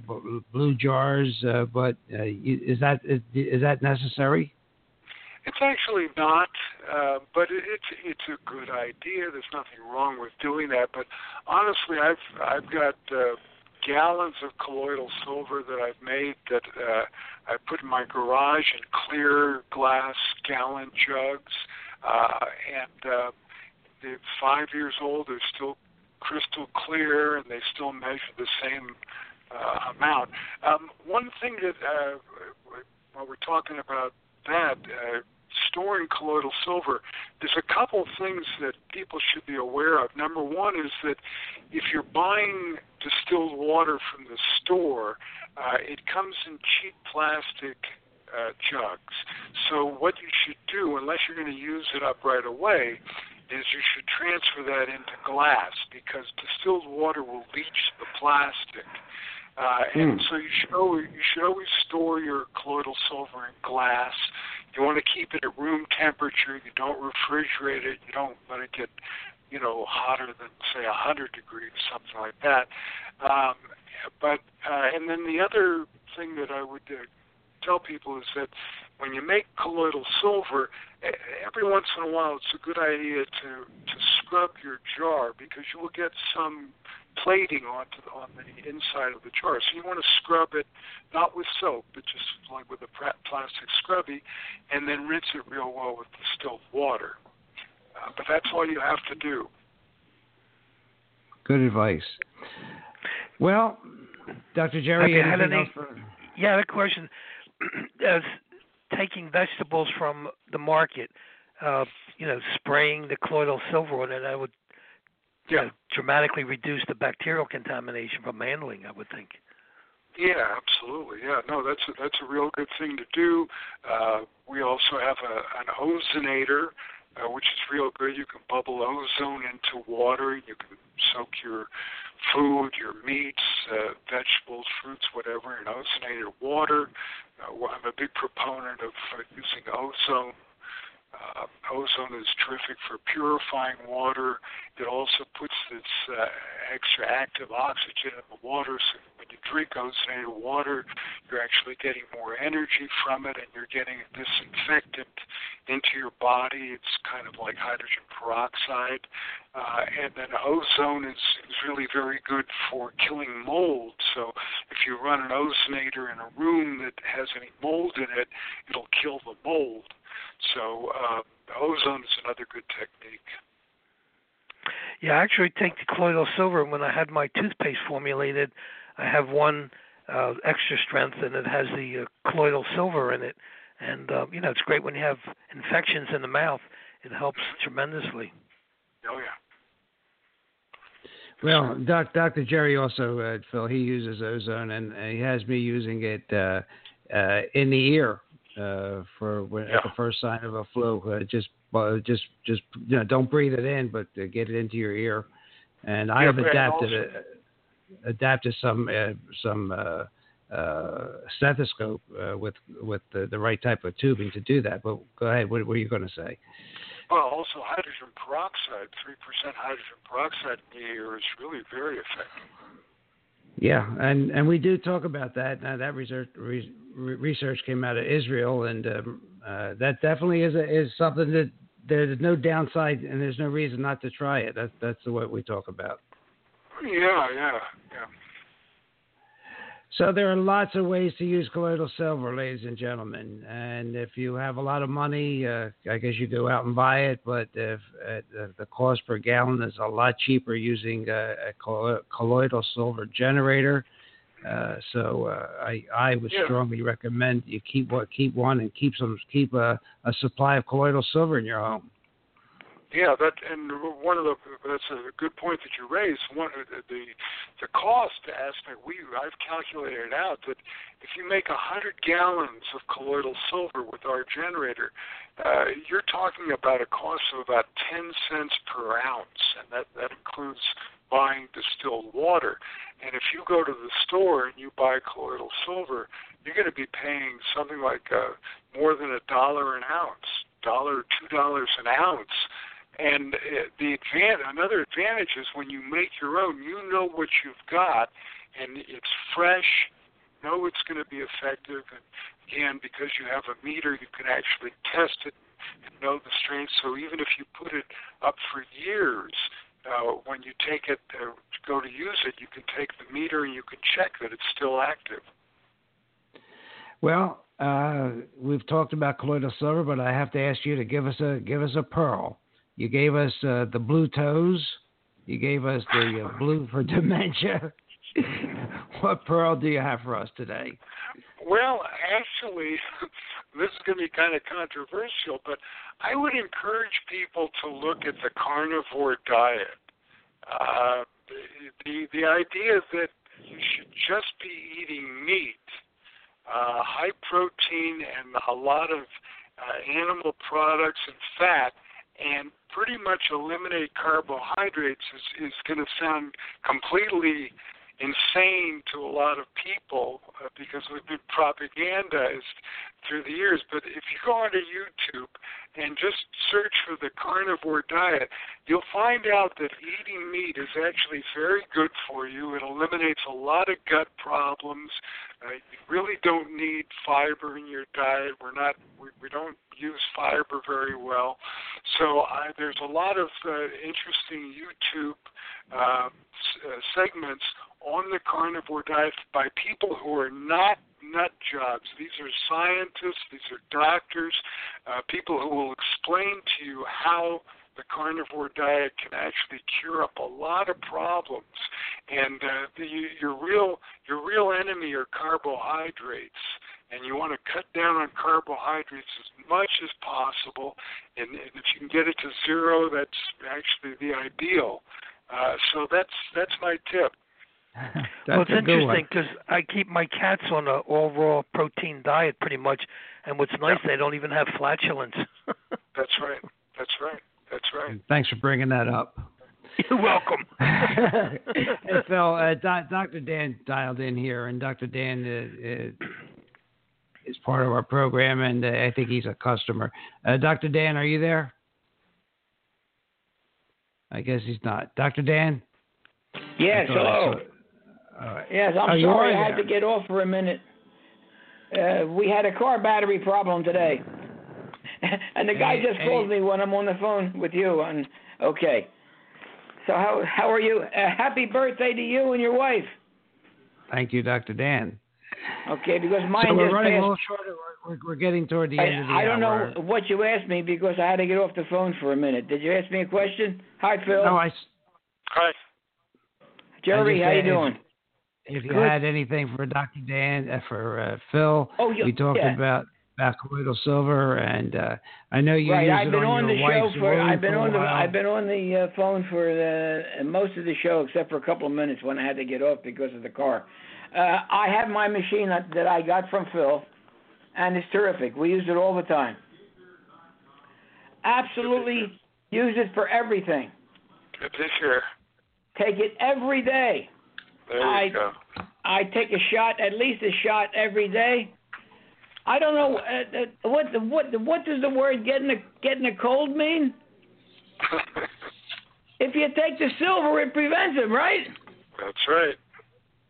Speaker 1: blue jars. But is that is, is that necessary?
Speaker 3: It's actually not, uh, but it, it's it's a good idea. There's nothing wrong with doing that. But honestly, I've I've got uh, gallons of colloidal silver that I've made that uh, I put in my garage in clear glass gallon jugs, uh, and uh, they're five years old. They're still crystal clear, and they still measure the same uh, amount. Um, one thing that uh, while we're talking about that. Uh, storing colloidal silver, there's a couple of things that people should be aware of. Number one is that if you're buying distilled water from the store, uh, it comes in cheap plastic uh, jugs. So what you should do, unless you're going to use it up right away, is you should transfer that into glass because distilled water will leach the plastic. Uh, and
Speaker 1: Hmm.
Speaker 3: so you should always you should always store your colloidal silver in glass. You want to keep it at room temperature. You don't refrigerate it. You don't let it get, you know, hotter than say 100 degrees, something like that. Um, but uh, and then the other thing that I would uh, tell people is that when you make colloidal silver, every once in a while it's a good idea to to scrub your jar because you will get some plating onto the, on the inside of the jar. So you want to scrub it not with soap, but just like with a plastic scrubby, and then rinse it real well with distilled water. Uh, but that's all you have to do.
Speaker 1: Good advice. Well, Dr. Jerry,
Speaker 2: have
Speaker 1: anything
Speaker 2: any,
Speaker 1: for...
Speaker 2: Yeah, I have a question. <clears throat> As taking vegetables from the market, uh, you know, spraying the colloidal silver on it, I would yeah. dramatically reduce the bacterial contamination from handling. I would think.
Speaker 3: Yeah, absolutely. Yeah, no, that's a, that's a real good thing to do. Uh, we also have a, an ozonator, uh, which is real good. You can bubble ozone into water. You can soak your food, your meats, uh, vegetables, fruits, whatever, in ozonated water. Uh, I'm a big proponent of uh, using ozone uh, ozone is terrific for purifying water. It also puts this uh, extra active oxygen in the water, so when you drink ozonated water, you're actually getting more energy from it, and you're getting a disinfectant into your body. It's kind of like hydrogen peroxide, uh, and then ozone is, is really very good for killing mold. So if you run an ozonator in a room that has any mold in it, it'll kill the mold. So uh, ozone is another good technique.
Speaker 2: Yeah, I actually take the colloidal silver when I had my toothpaste formulated. I have one uh, extra strength, and it has the uh, colloidal silver in it. And uh, you know, it's great when you have infections in the mouth. It helps tremendously.
Speaker 3: Oh yeah.
Speaker 1: Well, doc, Dr. Jerry also, uh, Phil, he uses ozone, and he has me using it uh, uh, in the ear uh, for when, yeah. at the first sign of a flu. Uh, just, uh, just, just you know, don't breathe it in, but uh, get it into your ear. And I have adapted also, it, adapted some uh, some uh, uh, stethoscope uh, with with the, the right type of tubing to do that. But go ahead. What, what are you going to say?
Speaker 3: Well, also hydrogen peroxide, three percent hydrogen peroxide in the ear is really very effective.
Speaker 1: Yeah, and and we do talk about that. Now that research re, research came out of Israel, and um, uh, that definitely is a, is something that there's no downside, and there's no reason not to try it. That's that's what we talk about.
Speaker 3: Yeah, yeah, yeah.
Speaker 1: So there are lots of ways to use colloidal silver, ladies and gentlemen. And if you have a lot of money, uh, I guess you go out and buy it. But if uh, the cost per gallon is a lot cheaper using a, a colloidal silver generator. Uh, so uh, I I would yeah. strongly recommend you keep what keep one and keep some keep a, a supply of colloidal silver in your home.
Speaker 3: Yeah, that and one of the that's a good point that you raised. One the the, the cost aspect we I've calculated out that if you make a hundred gallons of colloidal silver with our generator, uh, you're talking about a cost of about ten cents per ounce, and that that includes buying distilled water. And if you go to the store and you buy colloidal silver, you're going to be paying something like uh, more than a dollar an ounce, dollar two dollars an ounce and uh, the advantage, another advantage is when you make your own, you know what you've got, and it's fresh. Know it's going to be effective, and again, because you have a meter, you can actually test it and know the strength. So even if you put it up for years, uh, when you take it uh, to go to use it, you can take the meter and you can check that it's still active.
Speaker 1: Well, uh, we've talked about colloidal silver, but I have to ask you to give us a give us a pearl. You gave us uh, the blue toes. You gave us the uh, blue for <laughs> dementia. <laughs> what pearl do you have for us today?
Speaker 3: Well, actually, <laughs> this is going to be kind of controversial, but I would encourage people to look at the carnivore diet. Uh, the the idea that you should just be eating meat, uh, high protein, and a lot of uh, animal products and fat and pretty much eliminate carbohydrates is, is going to sound completely insane to a lot of people uh, because we've been propagandized through the years. But if you go onto YouTube and just search for the carnivore diet, you'll find out that eating meat is actually very good for you. It eliminates a lot of gut problems. Uh, you really don't need fiber in your diet. We're not we, we don't use fiber very well. So there's a lot of uh, interesting YouTube uh, s- uh, segments on the carnivore diet by people who are not nut jobs. These are scientists, these are doctors, uh, people who will explain to you how the carnivore diet can actually cure up a lot of problems. And uh, the, your real your real enemy are carbohydrates, and you want to cut down on carbohydrates as much as possible. And, and if you can get it to zero, that's actually the ideal. Uh, so that's that's my tip. <laughs>
Speaker 2: well, it's interesting because I keep my cats on an all raw protein diet pretty much, and what's nice, yeah. they don't even have flatulence. <laughs>
Speaker 3: that's right. That's right. That's right.
Speaker 1: Thanks for bringing that up.
Speaker 2: You're welcome. <laughs>
Speaker 1: hey, Phil, uh, Do- Dr. Dan dialed in here, and Dr. Dan uh, uh, is part of our program, and uh, I think he's a customer. Uh, Dr. Dan, are you there? I guess he's not. Dr. Dan?
Speaker 4: Yes, hello.
Speaker 1: Right.
Speaker 4: Yes, I'm
Speaker 1: oh,
Speaker 4: sorry I had to get off for a minute. Uh, we had a car battery problem today. <laughs> and the guy
Speaker 1: hey,
Speaker 4: just
Speaker 1: hey.
Speaker 4: called me when I'm on the phone with you. And okay, so how how are you? Uh, happy birthday to you and your wife.
Speaker 1: Thank you, Dr. Dan.
Speaker 4: Okay, because mine
Speaker 1: so we're
Speaker 4: just
Speaker 1: running
Speaker 4: passed.
Speaker 1: a little shorter. We're, we're, getting toward the
Speaker 4: I,
Speaker 1: end of the
Speaker 4: I don't
Speaker 1: hour.
Speaker 4: know what you asked me because I had to get off the phone for a minute. Did you ask me a question? Hi, Phil.
Speaker 1: No, I.
Speaker 3: Hi.
Speaker 4: Jerry, how you doing?
Speaker 1: If you
Speaker 4: Good.
Speaker 1: had anything for Dr. Dan, uh, for uh, Phil,
Speaker 4: Oh, you-
Speaker 1: we talked
Speaker 4: yeah.
Speaker 1: about about colloidal silver, and uh, I know you
Speaker 4: right,
Speaker 1: use
Speaker 4: I've
Speaker 1: it
Speaker 4: been
Speaker 1: on,
Speaker 4: on
Speaker 1: your
Speaker 4: the show
Speaker 1: wife's
Speaker 4: for. I've been
Speaker 1: for
Speaker 4: on the.
Speaker 1: while.
Speaker 4: I've been on the uh, phone for the most of the show, except for a couple of minutes when I had to get off because of the car. Uh, I have my machine that, that I got from Phil, and it's terrific. We use it all the time. Absolutely, use it for everything.
Speaker 3: Good to hear.
Speaker 4: Take it every day.
Speaker 3: There you
Speaker 4: I-
Speaker 3: go.
Speaker 4: I take a shot, at least a shot every day. I don't know uh, uh, what the, what the, what does the word getting a getting a cold mean? <laughs> If you take the silver, it prevents it, right?
Speaker 3: That's right.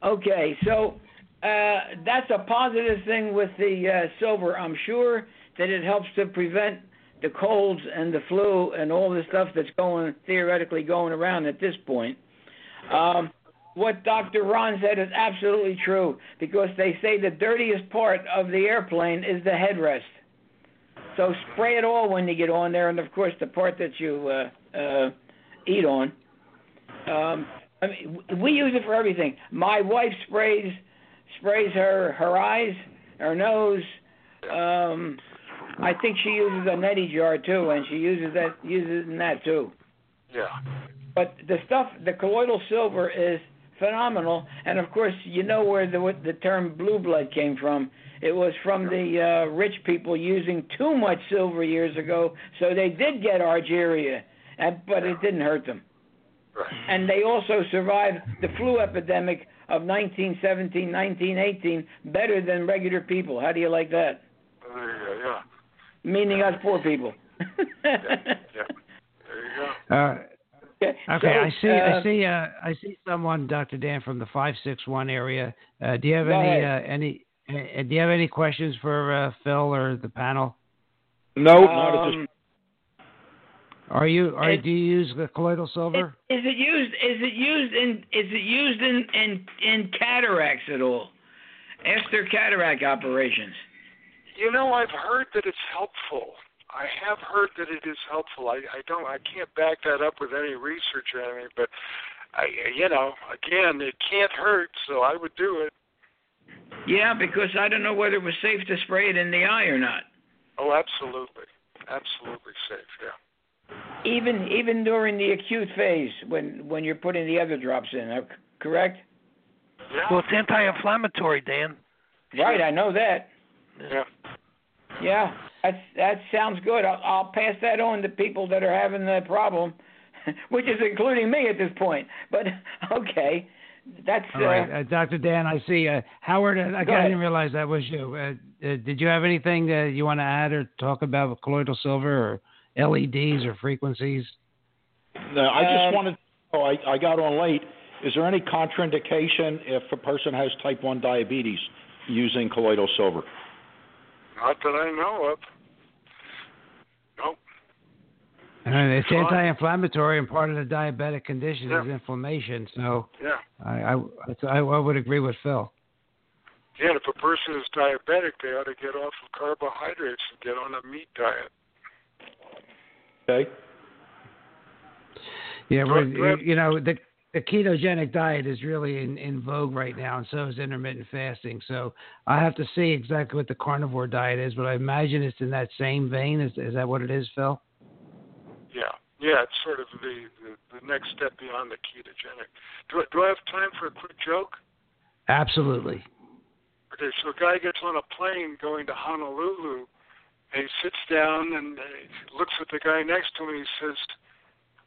Speaker 4: Okay, so uh, that's a positive thing with the uh, silver. I'm sure that it helps to prevent the colds and the flu and all the stuff that's going theoretically going around at this point. Um, what Dr. Ron said is absolutely true because they say the dirtiest part of the airplane is the headrest. So spray it all when you get on there, and of course the part that you uh, uh, eat on. Um, I mean, we use it for everything. My wife sprays sprays her her eyes, her nose. Um, I think she uses a neti jar too, and she uses that uses it in that too.
Speaker 3: Yeah.
Speaker 4: But the stuff, the colloidal silver is phenomenal, and of course, you know where the the term blue blood came from. It was from the uh, rich people using too much silver years ago, so they did get Argyria, and, but it didn't hurt them.
Speaker 3: Right.
Speaker 4: And they also survived the flu epidemic of 1917, 1918 better than regular people. How do you like that?
Speaker 3: There you go. Yeah.
Speaker 4: Meaning us poor people. <laughs>
Speaker 3: Yeah. yeah. There you go.
Speaker 1: Uh,
Speaker 4: Okay,
Speaker 1: Okay,
Speaker 4: so,
Speaker 1: I see.
Speaker 4: uh,
Speaker 1: I see. Uh, I see someone, Dr. Dan, from the five six one area. Uh, do you have any? Uh, any? Uh, do you have any questions for uh, Phil or the panel?
Speaker 5: No, not at this.
Speaker 4: um,
Speaker 1: Are you? Are
Speaker 4: It-
Speaker 1: do you use the colloidal silver?
Speaker 4: Is it used? Is it used in? Is it used in in in cataracts at all? After cataract operations.
Speaker 3: You know, I've heard that it's helpful. I have heard that it is helpful. I, I don't. I can't back that up with any research or anything, but I, you know, again, it can't hurt, so I would do it.
Speaker 4: Yeah, because I don't know whether it was safe to spray it in the eye or not.
Speaker 3: Oh, absolutely, absolutely safe. Yeah.
Speaker 4: Even even during the acute phase when when you're putting the other drops in. uh, Correct?
Speaker 3: Yeah.
Speaker 2: Well, it's anti-inflammatory, Dan.
Speaker 4: Right. I know that.
Speaker 3: yeah.
Speaker 4: Yeah, that's that sounds good. I'll, I'll pass that on to people that are having the problem, <laughs> which is including me at this point. But <laughs> okay, that's
Speaker 1: All right, uh, Dr. Dan. I see uh, Howard. Uh, I, I didn't realize that was you. Uh, uh, did you have anything that you want to add or talk about with colloidal silver or LEDs or frequencies?
Speaker 5: No, I just
Speaker 4: Um,
Speaker 5: wanted. Oh, I, I got on late. Is there any contraindication if a person has type one diabetes using colloidal silver?
Speaker 3: Not that I know of. Nope.
Speaker 1: And it's
Speaker 3: Fine.
Speaker 1: anti-inflammatory, and part of the diabetic condition is inflammation. So
Speaker 3: Yeah.
Speaker 1: I, I, I, I would agree with Phil.
Speaker 3: Yeah, and if a person is diabetic, they ought to get off of carbohydrates and get on a meat diet.
Speaker 5: Okay.
Speaker 1: Yeah,
Speaker 3: Do
Speaker 1: we're,
Speaker 3: I- do I have-
Speaker 1: you know the the ketogenic diet is really in, in vogue right now, and so is intermittent fasting. So I have to see exactly what the carnivore diet is, but I imagine it's in that same vein. Is is that what it is, Phil?
Speaker 3: Yeah. Yeah, it's sort of the, the, the next step beyond the ketogenic. Do I, do I have time for a quick joke?
Speaker 1: Absolutely.
Speaker 3: Okay, so a guy gets on a plane going to Honolulu, and he sits down and uh, looks at the guy next to him. and He says,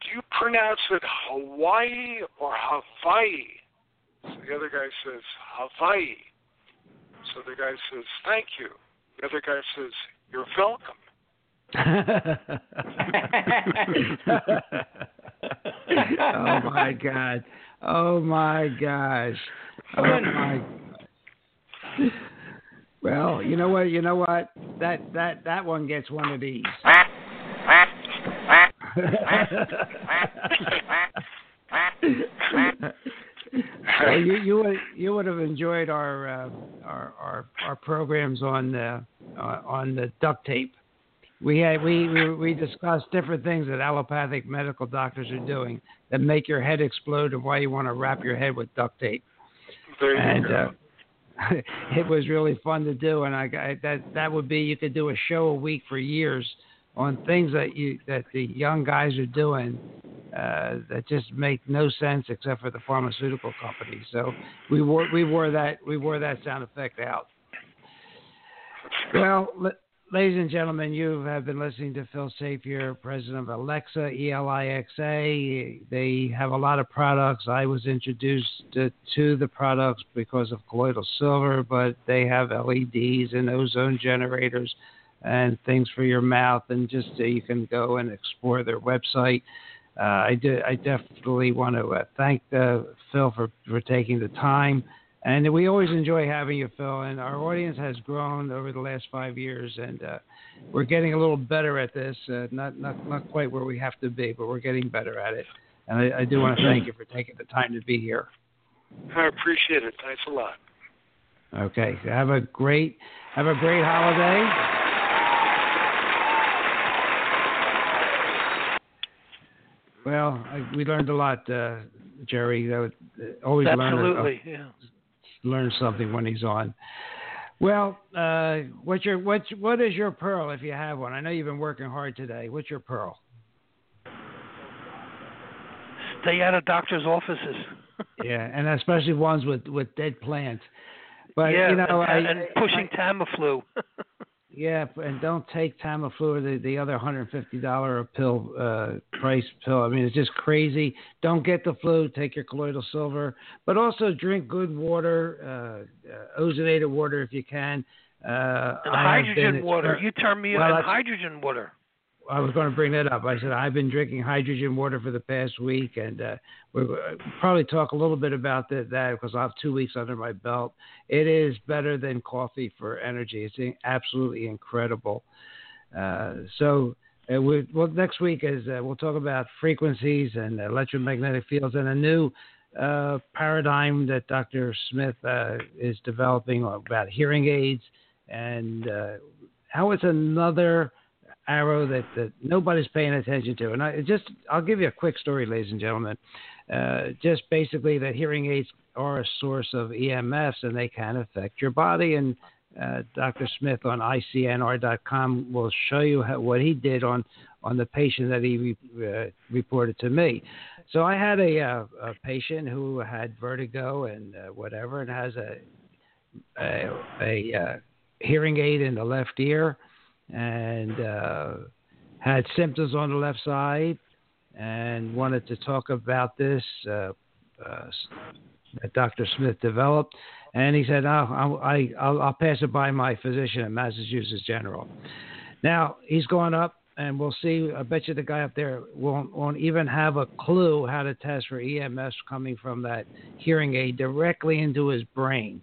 Speaker 3: "Do you pronounce it Hawaii or Hawaii?" So the other guy says, "Hawaii." So the guy says, "Thank you." The other guy says, "You're welcome." <laughs>
Speaker 1: oh my god. Oh my gosh. Oh my Well, you know what, you know what? That that that one gets one of these. <laughs> well, you you would you would have enjoyed our uh, our, our our programs on the uh, on the duct tape. We had we, we we discussed different things that allopathic medical doctors are doing that make your head explode and why you want to wrap your head with duct tape.
Speaker 3: There
Speaker 1: And uh, <laughs> it was really fun to do, and I, I that that would be you could do a show a week for years on things that you that the young guys are doing uh, that just make no sense except for the pharmaceutical companies. So we wore we wore that we wore that sound effect out. Well, l- ladies and gentlemen, you have been listening to Phil Safier, president of Elixa, E L I X A. They have a lot of products. I was introduced to, to the products because of colloidal silver, but they have LEDs and ozone generators and things for your mouth. And just uh, you can go and explore their website. Uh, I, do, I definitely want to uh, thank uh, Phil for, for taking the time. And we always enjoy having you, Phil. And our audience has grown over the last five years, and uh, we're getting a little better at this. Uh, not, not, not quite where we have to be, but we're getting better at it. And I, I do want to thank you for taking the time to be here.
Speaker 3: I appreciate it. Thanks a lot.
Speaker 1: Okay. Have a great, have a great holiday. Well, I, we learned a lot, uh, Jerry. That would, uh, always learn,
Speaker 2: Absolutely, yeah.
Speaker 1: learn something when he's on. Well, uh, what's your what's what is your pearl if you have one? I know you've been working hard today. What's your pearl?
Speaker 2: Stay out of doctors' offices. <laughs>
Speaker 1: yeah, and especially ones with with dead plants. But
Speaker 2: yeah,
Speaker 1: you know,
Speaker 2: and,
Speaker 1: I,
Speaker 2: and pushing Tamiflu. <laughs>
Speaker 1: Yeah, and don't take Tamiflu or the, the other hundred fifty dollar a pill uh, price pill. I mean, it's just crazy. Don't get the flu. Take your colloidal silver, but also drink good water, uh, uh, ozonated water if you can. Uh,
Speaker 2: and hydrogen water. You turned me
Speaker 1: Well,
Speaker 2: on hydrogen water.
Speaker 1: I was going to bring that up. I said I've been drinking hydrogen water for the past week, and uh, we'll uh, probably talk a little bit about that, that because I have two weeks under my belt. It is better than coffee for energy. It's absolutely incredible. Uh, so, uh, we, well, next week is uh, we'll talk about frequencies and electromagnetic fields and a new uh, paradigm that Dr. Smith is developing about hearing aids and how it's another arrow that, that nobody's paying attention to. And I just I'll give you a quick story, ladies and gentlemen. Uh, just basically that hearing aids are a source of EMFs and they can affect your body. And uh, Dr. Smith on ICNR.com will show you how, what he did on on the patient that he re, uh, reported to me. So I had a, uh, a patient who had vertigo and uh, whatever, and has a a, a uh, hearing aid in the left ear and uh, had symptoms on the left side and wanted to talk about this. Uh, uh, that Dr. Smith developed, and he said, oh, I, I'll, I'll pass it by my physician at Massachusetts General. Now he's going up, and we'll see. I bet you the guy up there won't, won't even have a clue how to test for EMS coming from that hearing aid directly into his brain.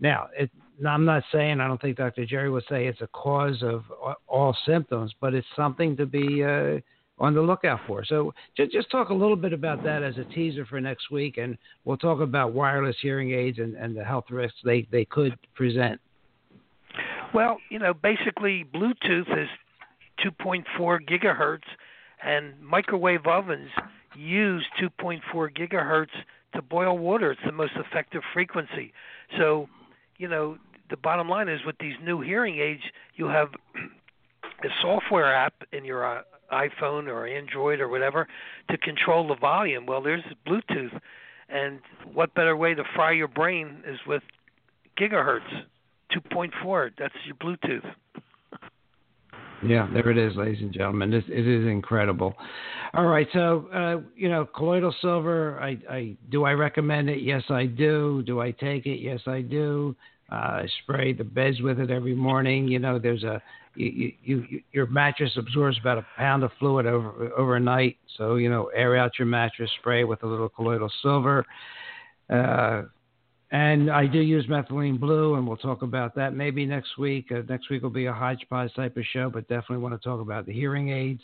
Speaker 1: Now, it, I'm not saying I don't think Dr. Jerry would say it's a cause of all symptoms, but it's something to be uh, on the lookout for. So just, just talk a little bit about that as a teaser for next week, and we'll talk about wireless hearing aids and, and the health risks they, they could present.
Speaker 2: Well, you know, basically Bluetooth is 2.4 gigahertz, and microwave ovens use 2.4 gigahertz to boil water. It's the most effective frequency. So, you know, the bottom line is with these new hearing aids, you have <clears throat> a software app in your uh, iPhone or Android or whatever to control the volume. Well, there's Bluetooth, and what better way to fry your brain is with gigahertz, 2.4. That's your Bluetooth.
Speaker 1: Yeah, there it is, ladies and gentlemen. This, it is incredible. All right, so uh, you know, colloidal silver. I, I do I recommend it? Yes, I do. Do I take it? Yes, I do. Uh, I spray the beds with it every morning. You know, there's a you, you, you, your mattress absorbs about a pound of fluid over overnight. So you know, air out your mattress, spray with a little colloidal silver. Uh, and I do use methylene blue, and we'll talk about that maybe next week. Uh, next week will be a hodgepodge type of show, but definitely want to talk about the hearing aids.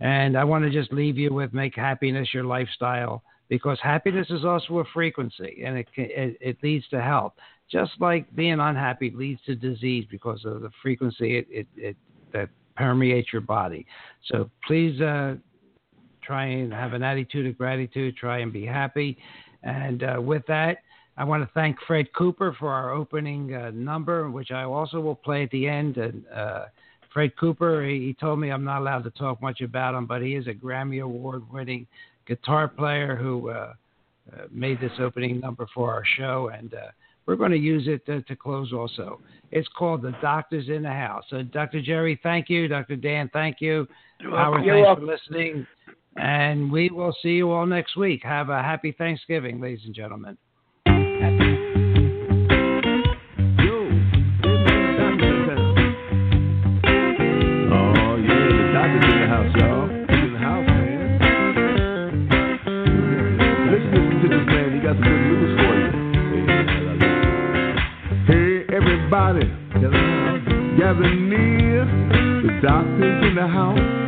Speaker 1: And I want to just leave you with make happiness your lifestyle because happiness is also a frequency, and it it, it leads to health just like being unhappy leads to disease because of the frequency it, it, it that permeates your body. So please uh, try and have an attitude of gratitude. Try and be happy. And uh, with that, I want to thank Fred Cooper for our opening uh, number, which I also will play at the end. And uh, Fred Cooper, he, he, told me I'm not allowed to talk much about him, but he is a Grammy Award-winning guitar player who uh, uh, made this opening number for our show, and we're going to use it to, to close also. It's called The Doctors in the House. So, Dr. Jerry, thank you. Dr. Dan, thank you.
Speaker 2: You're
Speaker 1: Howard,
Speaker 2: welcome.
Speaker 1: thanks for listening. And we will see you all next week. Have a happy Thanksgiving, ladies and gentlemen.
Speaker 6: Oh, house,